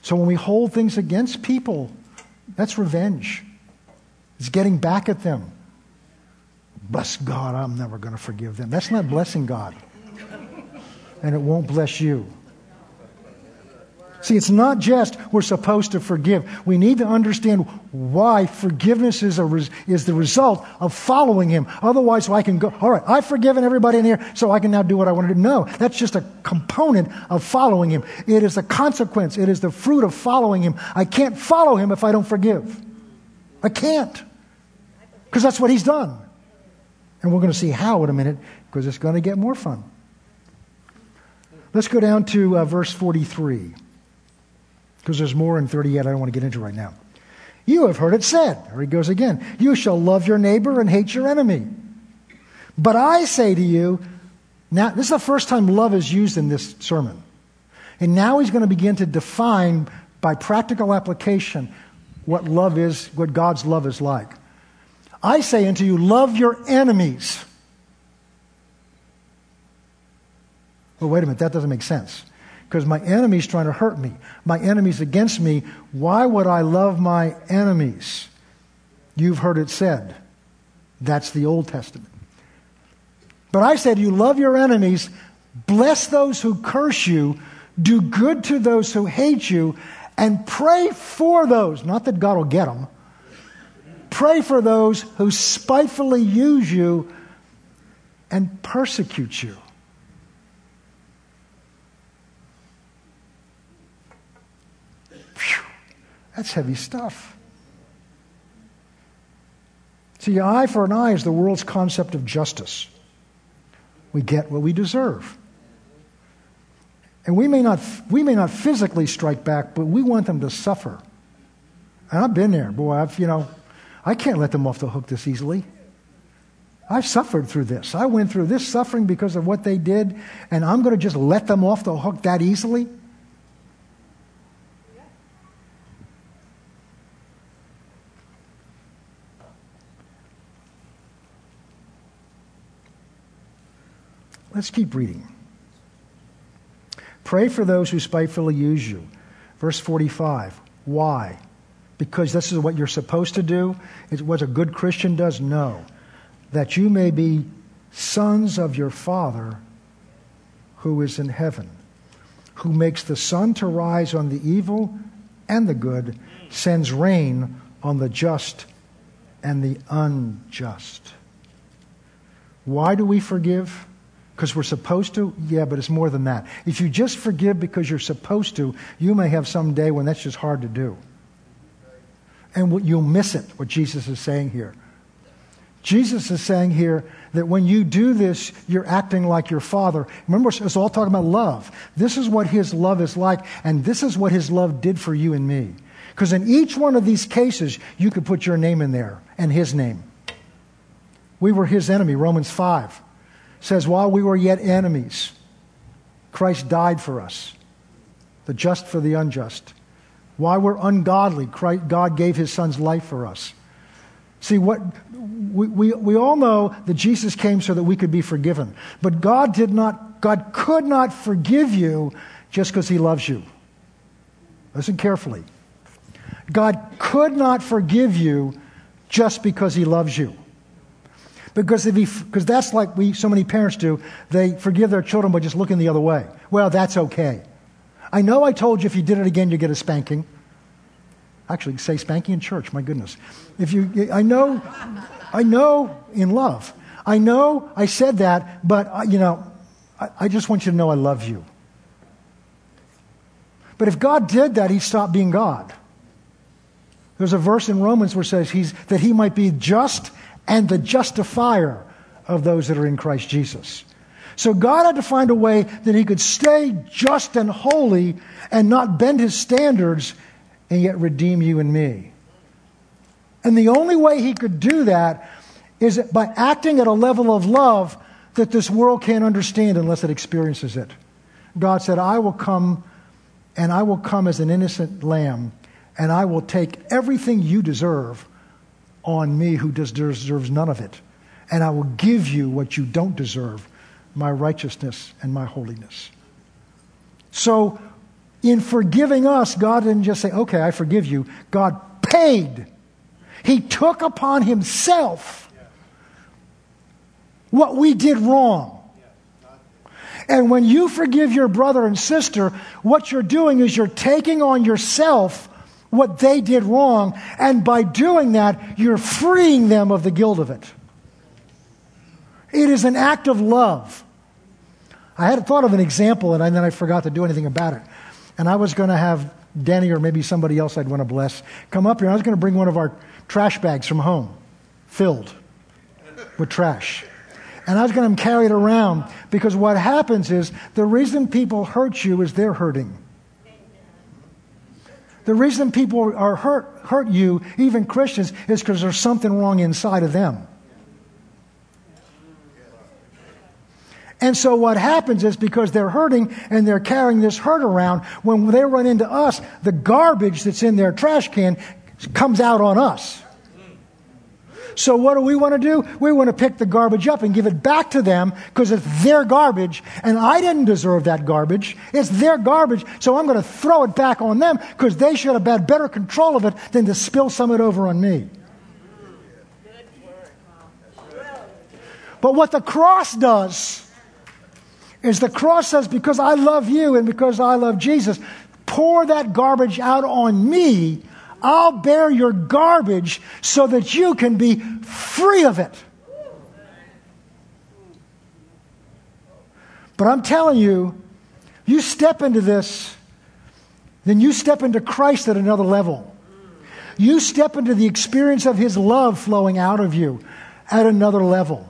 So when we hold things against people, that's revenge. It's getting back at them. Bless God, I'm never going to forgive them. That's not blessing God. And it won't bless you. See, it's not just we're supposed to forgive. We need to understand why forgiveness is, a res- is the result of following Him. Otherwise, so I can go, all right, I've forgiven everybody in here, so I can now do what I want to do. No, that's just a component of following Him. It is a consequence, it is the fruit of following Him. I can't follow Him if I don't forgive. I can't. Because that's what He's done. And we're going to see how in a minute, because it's going to get more fun. Let's go down to uh, verse 43 because there's more in 38 I don't want to get into right now. You have heard it said, there he goes again, you shall love your neighbor and hate your enemy. But I say to you, now, this is the first time love is used in this sermon. And now he's going to begin to define by practical application what love is, what God's love is like. I say unto you, love your enemies. Well, wait a minute, that doesn't make sense because my enemy's trying to hurt me. My enemy's against me. Why would I love my enemies? You've heard it said. That's the Old Testament. But I said, You love your enemies, bless those who curse you, do good to those who hate you, and pray for those, not that God will get them, pray for those who spitefully use you and persecute you. That's heavy stuff. See, eye for an eye is the world's concept of justice. We get what we deserve. And we may not, we may not physically strike back, but we want them to suffer. And I've been there. Boy, I've, you know, I can't let them off the hook this easily. I've suffered through this. I went through this suffering because of what they did, and I'm going to just let them off the hook that easily? Let's keep reading. Pray for those who spitefully use you. Verse 45. Why? Because this is what you're supposed to do? It's what a good Christian does? No. That you may be sons of your Father who is in heaven, who makes the sun to rise on the evil and the good, sends rain on the just and the unjust. Why do we forgive? Because we're supposed to? Yeah, but it's more than that. If you just forgive because you're supposed to, you may have some day when that's just hard to do. And you'll miss it, what Jesus is saying here. Jesus is saying here that when you do this, you're acting like your Father. Remember, it's all talking about love. This is what His love is like, and this is what His love did for you and me. Because in each one of these cases, you could put your name in there and His name. We were His enemy, Romans 5 says, While we were yet enemies, Christ died for us, the just for the unjust. While we're ungodly, Christ, God gave his son's life for us. See, what we, we, we all know that Jesus came so that we could be forgiven. But God did not, God could not forgive you just because he loves you. Listen carefully. God could not forgive you just because he loves you. Because if he, because that's like we so many parents do. They forgive their children by just looking the other way. Well, that's okay. I know I told you if you did it again, you get a spanking. Actually, say spanking in church. My goodness. If you, I know, I know in love. I know I said that, but uh, you know, I, I just want you to know I love you. But if God did that, he stopped being God. There's a verse in Romans where it says he's, that he might be just and the justifier of those that are in Christ Jesus. So God had to find a way that he could stay just and holy and not bend his standards and yet redeem you and me. And the only way he could do that is by acting at a level of love that this world can't understand unless it experiences it. God said, I will come and I will come as an innocent lamb and I will take everything you deserve on me who deserves none of it. And I will give you what you don't deserve my righteousness and my holiness. So, in forgiving us, God didn't just say, okay, I forgive you. God paid. He took upon himself what we did wrong. And when you forgive your brother and sister, what you're doing is you're taking on yourself what they did wrong, and by doing that, you're freeing them of the guilt of it. It is an act of love. I had thought of an example, and then I forgot to do anything about it. And I was going to have Danny or maybe somebody else I'd want to bless come up here. I was going to bring one of our trash bags from home, filled with trash. And I was going to carry it around because what happens is the reason people hurt you is they're hurting. The reason people are hurt, hurt you, even Christians, is because there's something wrong inside of them. And so what happens is because they're hurting and they're carrying this hurt around, when they run into us, the garbage that's in their trash can comes out on us. So what do we want to do? We want to pick the garbage up and give it back to them because it's their garbage and I didn't deserve that garbage. It's their garbage. So I'm going to throw it back on them because they should have had better control of it than to spill some of it over on me. But what the cross does is the cross says, because I love you and because I love Jesus, pour that garbage out on me I'll bear your garbage so that you can be free of it. But I'm telling you, you step into this, then you step into Christ at another level. You step into the experience of His love flowing out of you at another level.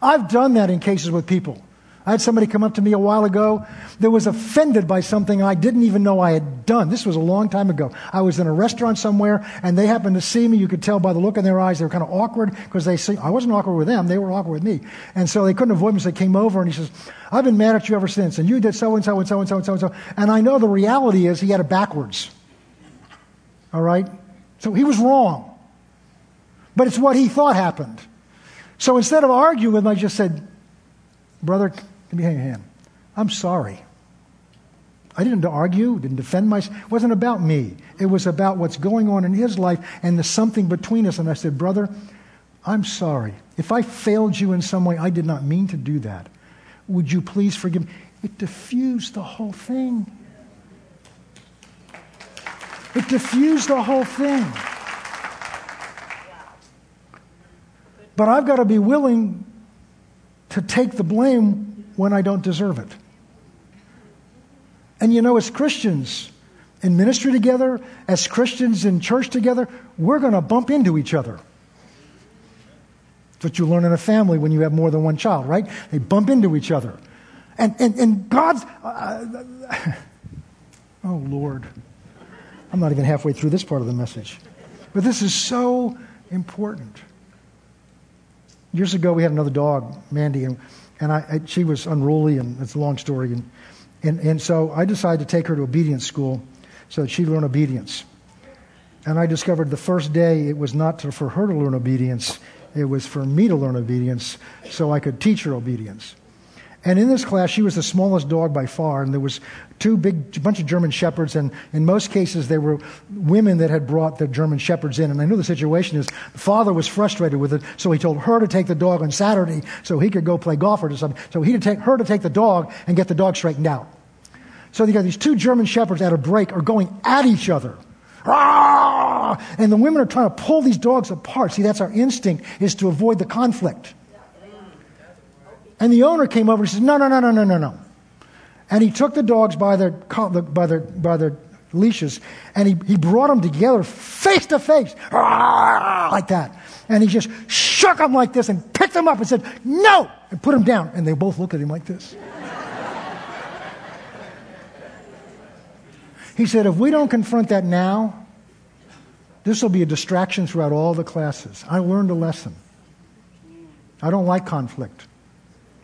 I've done that in cases with people. I had somebody come up to me a while ago that was offended by something I didn't even know I had done. This was a long time ago. I was in a restaurant somewhere and they happened to see me. You could tell by the look in their eyes they were kind of awkward because they see I wasn't awkward with them, they were awkward with me. And so they couldn't avoid me, so they came over and he says, I've been mad at you ever since, and you did so and so and so and so and so and so. And I know the reality is he had it backwards. All right? So he was wrong. But it's what he thought happened. So instead of arguing with him, I just said, Brother, let me your hand. I'm sorry. I didn't argue, didn't defend myself. It wasn't about me. It was about what's going on in his life and the something between us. And I said, Brother, I'm sorry. If I failed you in some way, I did not mean to do that. Would you please forgive me? It diffused the whole thing. It diffused the whole thing. But I've got to be willing to take the blame when I don't deserve it. And you know, as Christians in ministry together, as Christians in church together, we're going to bump into each other. That's what you learn in a family when you have more than one child, right? They bump into each other. And, and, and God's. Uh, oh, Lord. I'm not even halfway through this part of the message. But this is so important. Years ago, we had another dog, Mandy, and and I, I, she was unruly, and it's a long story. And, and, and so I decided to take her to obedience school so that she'd learn obedience. And I discovered the first day it was not to, for her to learn obedience, it was for me to learn obedience so I could teach her obedience. And in this class, she was the smallest dog by far, and there was two big, bunch of German shepherds, and in most cases, they were women that had brought the German shepherds in. And I knew the situation is the father was frustrated with it, so he told her to take the dog on Saturday so he could go play golf or something. So he to take her to take the dog and get the dog straightened out. So you got these two German shepherds at a break are going at each other. And the women are trying to pull these dogs apart. See, that's our instinct, is to avoid the conflict. And the owner came over and says, No, no, no, no, no, no, no. And he took the dogs by their, by their, by their leashes and he, he brought them together face to face, like that. And he just shook them like this and picked them up and said, No! And put them down. And they both looked at him like this. he said, If we don't confront that now, this will be a distraction throughout all the classes. I learned a lesson. I don't like conflict.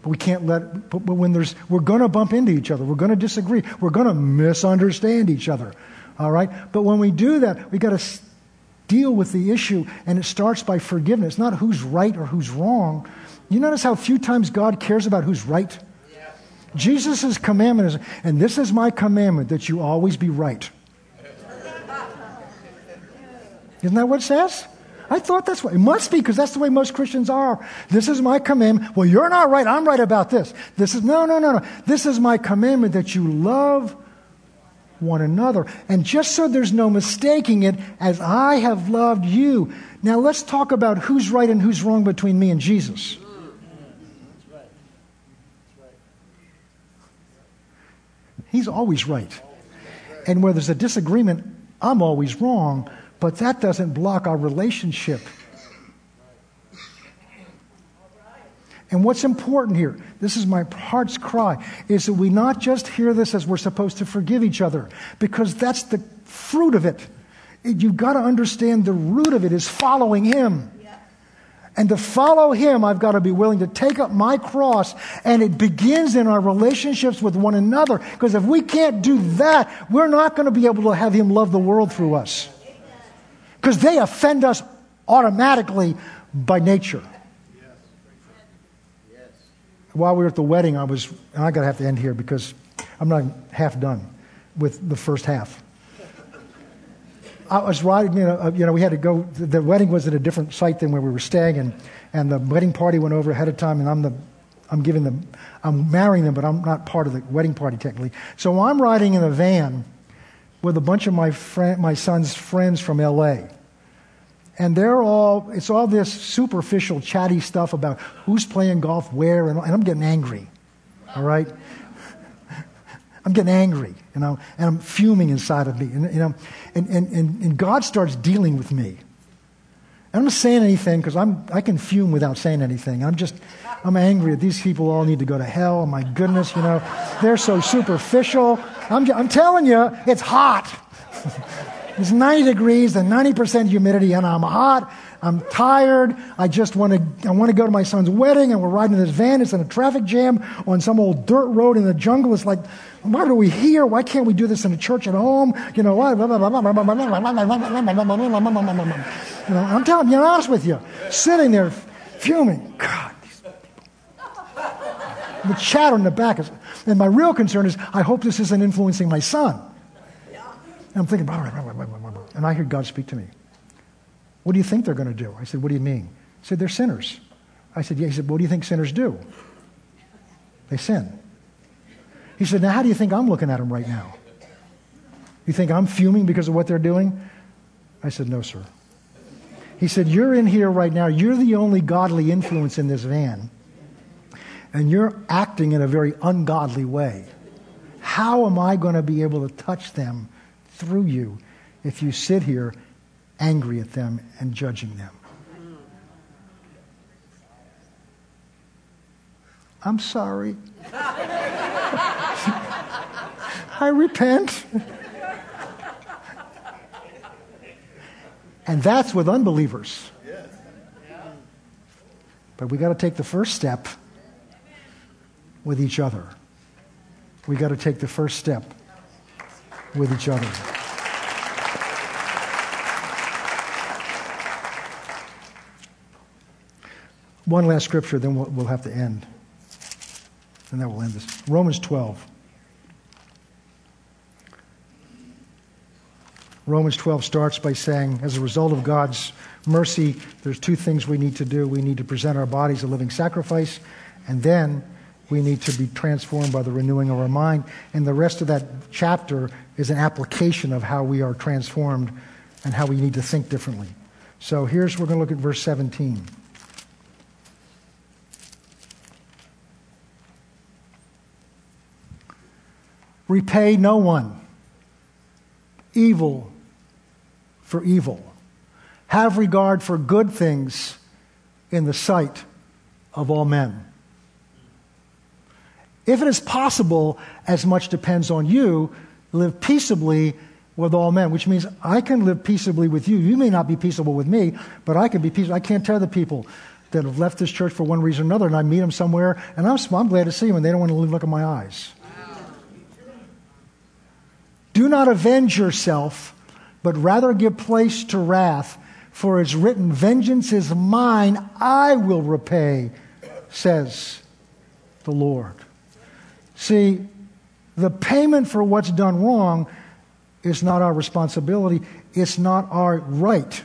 We can't let, but when there's, we're going to bump into each other. We're going to disagree. We're going to misunderstand each other. All right? But when we do that, we got to deal with the issue, and it starts by forgiveness, not who's right or who's wrong. You notice how few times God cares about who's right? Yeah. Jesus' commandment is, and this is my commandment, that you always be right. Isn't that what it says? I thought that's what it must be because that's the way most Christians are. This is my commandment. Well, you're not right. I'm right about this. This is no, no, no, no. This is my commandment that you love one another. And just so there's no mistaking it, as I have loved you. Now let's talk about who's right and who's wrong between me and Jesus. He's always right. And where there's a disagreement, I'm always wrong. But that doesn't block our relationship. And what's important here, this is my heart's cry, is that we not just hear this as we're supposed to forgive each other, because that's the fruit of it. You've got to understand the root of it is following Him. And to follow Him, I've got to be willing to take up my cross, and it begins in our relationships with one another. Because if we can't do that, we're not going to be able to have Him love the world through us because they offend us automatically by nature. Yes. Yes. While we were at the wedding, I was, and I got to have to end here because I'm not half done with the first half. I was riding, you know, uh, you know, we had to go, the wedding was at a different site than where we were staying, and, and the wedding party went over ahead of time, and I'm the, I'm giving them, I'm marrying them, but I'm not part of the wedding party technically. So I'm riding in a van with a bunch of my, friend, my son's friends from LA. And they're all, it's all this superficial, chatty stuff about who's playing golf where, and, and I'm getting angry. All right? I'm getting angry, you know, and I'm fuming inside of me. You know, and, and, and, and God starts dealing with me. I'm not saying anything because I'm I can fume without saying anything. I'm just I'm angry that these people all need to go to hell. Oh my goodness, you know, they're so superficial. I'm I'm telling you, it's hot. it's 90 degrees and 90% humidity, and I'm hot. I'm tired. I just want to I want to go to my son's wedding, and we're riding in this van. It's in a traffic jam on some old dirt road in the jungle. It's like, why are we here? Why can't we do this in a church at home? You know? You know, I'm telling you, I'm honest with you. Sitting there fuming. God, these people. The chatter in the back is, and my real concern is, I hope this isn't influencing my son. And I'm thinking, and I hear God speak to me. What do you think they're going to do? I said, What do you mean? He said, They're sinners. I said, Yeah. He said, What do you think sinners do? They sin. He said, Now, how do you think I'm looking at them right now? You think I'm fuming because of what they're doing? I said, No, sir. He said, You're in here right now. You're the only godly influence in this van. And you're acting in a very ungodly way. How am I going to be able to touch them through you if you sit here angry at them and judging them? I'm sorry. I repent. And that's with unbelievers. But we got to take the first step with each other. We got to take the first step with each other. One last scripture, then we'll, we'll have to end. And that will end this. Romans 12. Romans 12 starts by saying, as a result of God's mercy, there's two things we need to do. We need to present our bodies a living sacrifice, and then we need to be transformed by the renewing of our mind. And the rest of that chapter is an application of how we are transformed and how we need to think differently. So here's, we're going to look at verse 17. Repay no one evil for evil. Have regard for good things in the sight of all men. If it is possible, as much depends on you, live peaceably with all men, which means I can live peaceably with you. You may not be peaceable with me, but I can be peaceable. I can't tell the people that have left this church for one reason or another, and I meet them somewhere, and I'm, I'm glad to see them, and they don't want to look at my eyes. Do not avenge yourself, but rather give place to wrath, for it's written, Vengeance is mine, I will repay, says the Lord. See, the payment for what's done wrong is not our responsibility, it's not our right.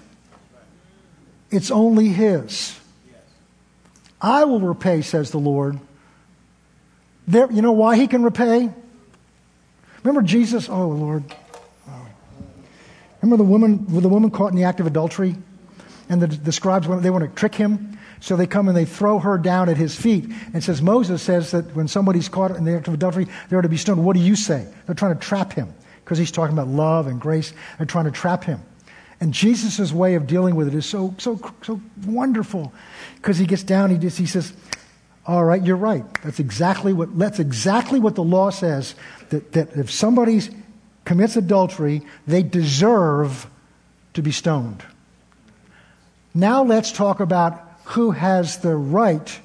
It's only His. I will repay, says the Lord. There, you know why He can repay? Remember Jesus? Oh, Lord. Oh. Remember the woman, the woman caught in the act of adultery? And the, the scribes, they want to trick him. So they come and they throw her down at his feet. And says, Moses says that when somebody's caught in the act of adultery, they're to be stoned. What do you say? They're trying to trap him because he's talking about love and grace. They're trying to trap him. And Jesus' way of dealing with it is so, so, so wonderful because he gets down, he, just, he says, all right, you're right. That's exactly what, that's exactly what the law says that, that if somebody commits adultery, they deserve to be stoned. Now let's talk about who has the right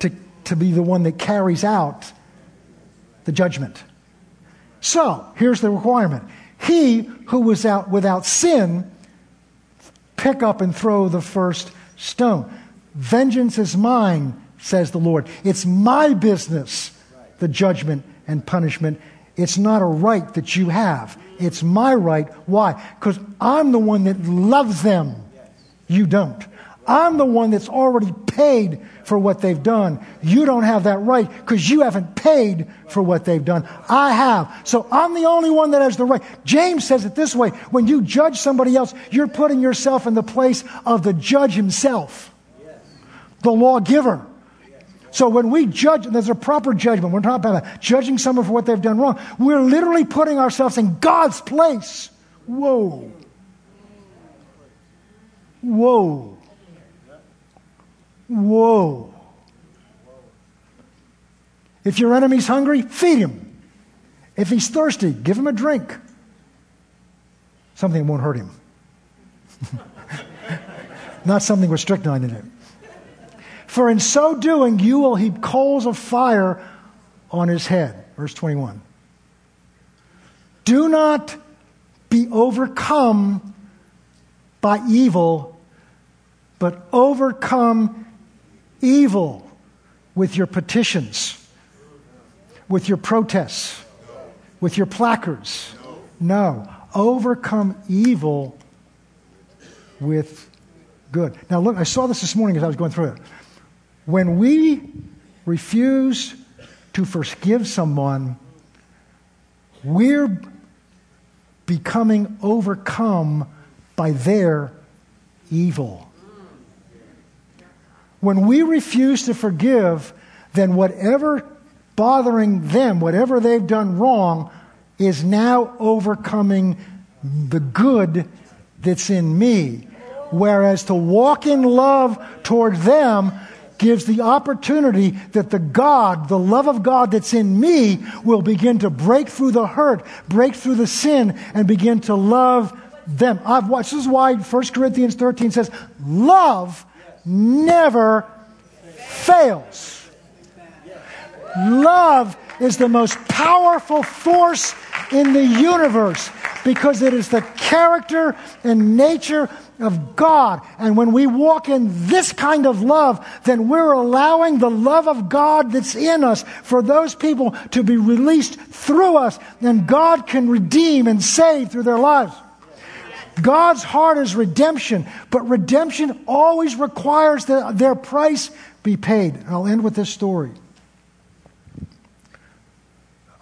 to, to be the one that carries out the judgment. So, here's the requirement. He who was out without sin, pick up and throw the first stone. Vengeance is mine, says the Lord. It's my business, the judgment and punishment. It's not a right that you have. It's my right. Why? Because I'm the one that loves them. You don't. I'm the one that's already paid for what they've done. You don't have that right because you haven't paid for what they've done. I have. So I'm the only one that has the right. James says it this way when you judge somebody else, you're putting yourself in the place of the judge himself, the lawgiver. So when we judge, there's a proper judgment. We're not about judging someone for what they've done wrong. We're literally putting ourselves in God's place. Whoa. Whoa. Whoa. If your enemy's hungry, feed him. If he's thirsty, give him a drink. Something that won't hurt him. Not something with strychnine in it. For in so doing, you will heap coals of fire on his head. Verse 21. Do not be overcome by evil, but overcome evil with your petitions, with your protests, with your placards. No. Overcome evil with good. Now, look, I saw this this morning as I was going through it. When we refuse to forgive someone, we're becoming overcome by their evil. When we refuse to forgive, then whatever bothering them, whatever they've done wrong, is now overcoming the good that's in me. Whereas to walk in love toward them gives the opportunity that the God, the love of God that's in me, will begin to break through the hurt, break through the sin, and begin to love them. I've watched, this is why 1 Corinthians 13 says, love never fails. Love is the most powerful force in the universe because it is the character and nature of God. And when we walk in this kind of love, then we're allowing the love of God that's in us for those people to be released through us. And God can redeem and save through their lives. God's heart is redemption, but redemption always requires that their price be paid. I'll end with this story.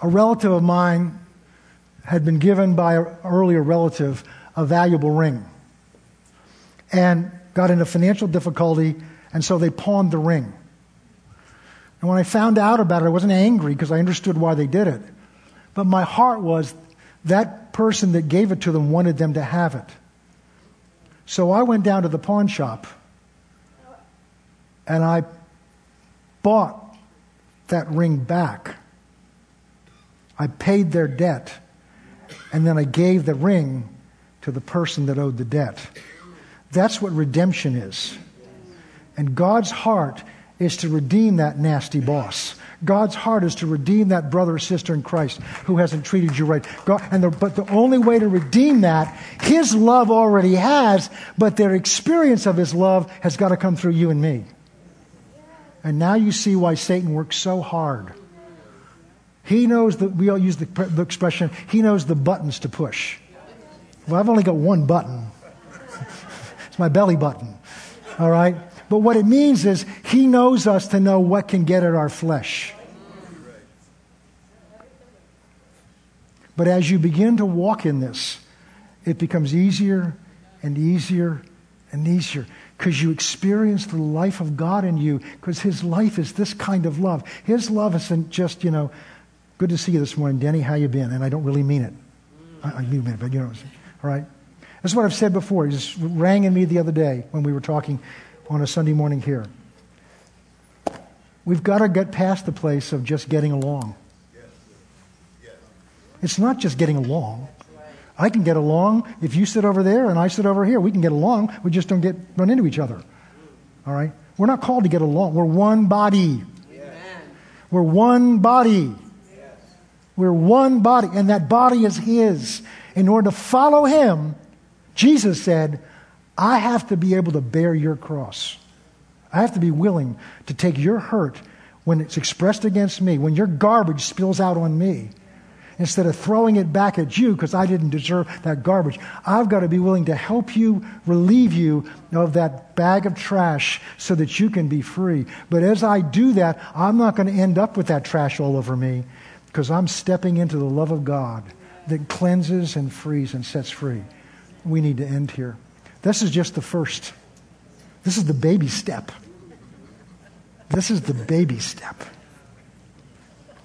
A relative of mine had been given by an earlier relative a valuable ring and got into financial difficulty, and so they pawned the ring. And when I found out about it, I wasn't angry because I understood why they did it. But my heart was that person that gave it to them wanted them to have it. So I went down to the pawn shop and I bought that ring back. I paid their debt and then I gave the ring to the person that owed the debt. That's what redemption is. And God's heart is to redeem that nasty boss. God's heart is to redeem that brother or sister in Christ who hasn't treated you right. God, and the, but the only way to redeem that, His love already has, but their experience of His love has got to come through you and me. And now you see why Satan works so hard. He knows that we all use the, the expression, he knows the buttons to push. Well, I've only got one button. It's my belly button. All right? But what it means is he knows us to know what can get at our flesh. But as you begin to walk in this, it becomes easier and easier and easier because you experience the life of God in you because his life is this kind of love. His love isn't just, you know, good to see you this morning, Denny, how you been? And I don't really mean it. I, I mean it, but you know, all right? That's what I've said before. He just rang in me the other day when we were talking on a Sunday morning here. We've got to get past the place of just getting along. It's not just getting along. I can get along if you sit over there and I sit over here. We can get along. We just don't get run into each other. All right? We're not called to get along. We're one body. We're one body. We're one body, and that body is His. In order to follow Him, Jesus said, I have to be able to bear your cross. I have to be willing to take your hurt when it's expressed against me, when your garbage spills out on me, instead of throwing it back at you because I didn't deserve that garbage. I've got to be willing to help you, relieve you of that bag of trash so that you can be free. But as I do that, I'm not going to end up with that trash all over me because I'm stepping into the love of God that cleanses and frees and sets free. We need to end here. This is just the first. This is the baby step. This is the baby step.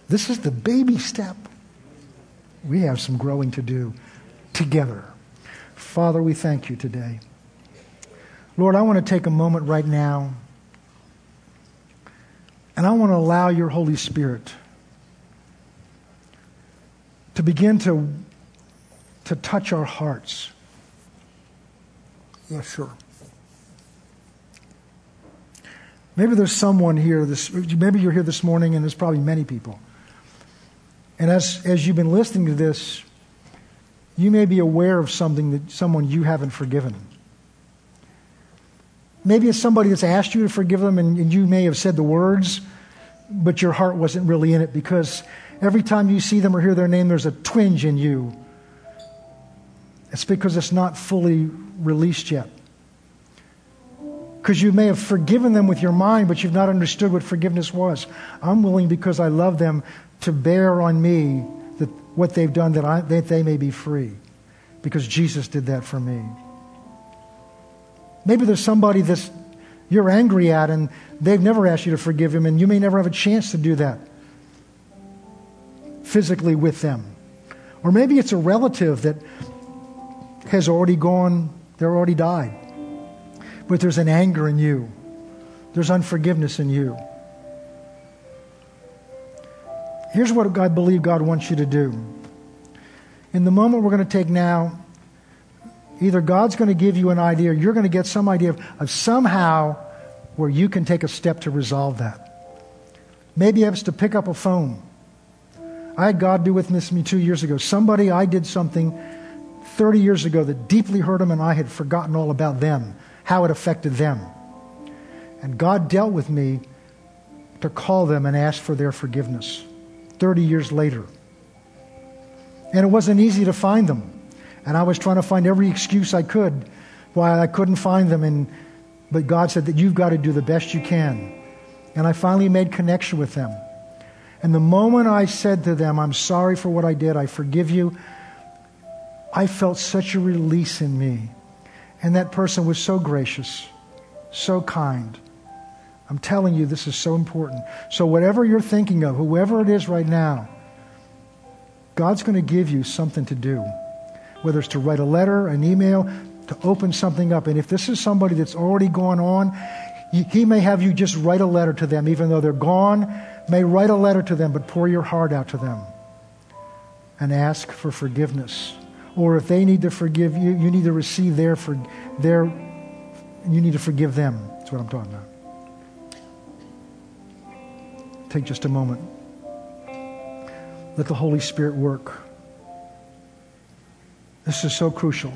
This is the baby step. We have some growing to do together. Father, we thank you today. Lord, I want to take a moment right now and I want to allow your Holy Spirit to begin to, to touch our hearts. Yeah, sure. Maybe there's someone here, this, maybe you're here this morning, and there's probably many people. And as, as you've been listening to this, you may be aware of something that someone you haven't forgiven. Maybe it's somebody that's asked you to forgive them, and, and you may have said the words, but your heart wasn't really in it because every time you see them or hear their name, there's a twinge in you. It's because it's not fully released yet. Because you may have forgiven them with your mind, but you've not understood what forgiveness was. I'm willing, because I love them, to bear on me that what they've done that, I, that they may be free. Because Jesus did that for me. Maybe there's somebody that you're angry at and they've never asked you to forgive him, and you may never have a chance to do that physically with them. Or maybe it's a relative that has already gone, they're already died. But there's an anger in you, there's unforgiveness in you. Here's what I believe God wants you to do. In the moment we're going to take now, either God's going to give you an idea or you're going to get some idea of, of somehow where you can take a step to resolve that. Maybe it's to pick up a phone. I had God do with me two years ago. Somebody, I did something 30 years ago that deeply hurt them, and I had forgotten all about them, how it affected them. And God dealt with me to call them and ask for their forgiveness 30 years later. And it wasn't easy to find them. And I was trying to find every excuse I could why I couldn't find them. And, but God said that you've got to do the best you can. And I finally made connection with them. And the moment I said to them, I'm sorry for what I did, I forgive you, I felt such a release in me. And that person was so gracious, so kind. I'm telling you, this is so important. So, whatever you're thinking of, whoever it is right now, God's going to give you something to do. Whether it's to write a letter, an email, to open something up. And if this is somebody that's already gone on, he may have you just write a letter to them, even though they're gone. May write a letter to them, but pour your heart out to them and ask for forgiveness. Or if they need to forgive you, you need to receive their, for, their you need to forgive them. That's what I'm talking about. Take just a moment. Let the Holy Spirit work. This is so crucial.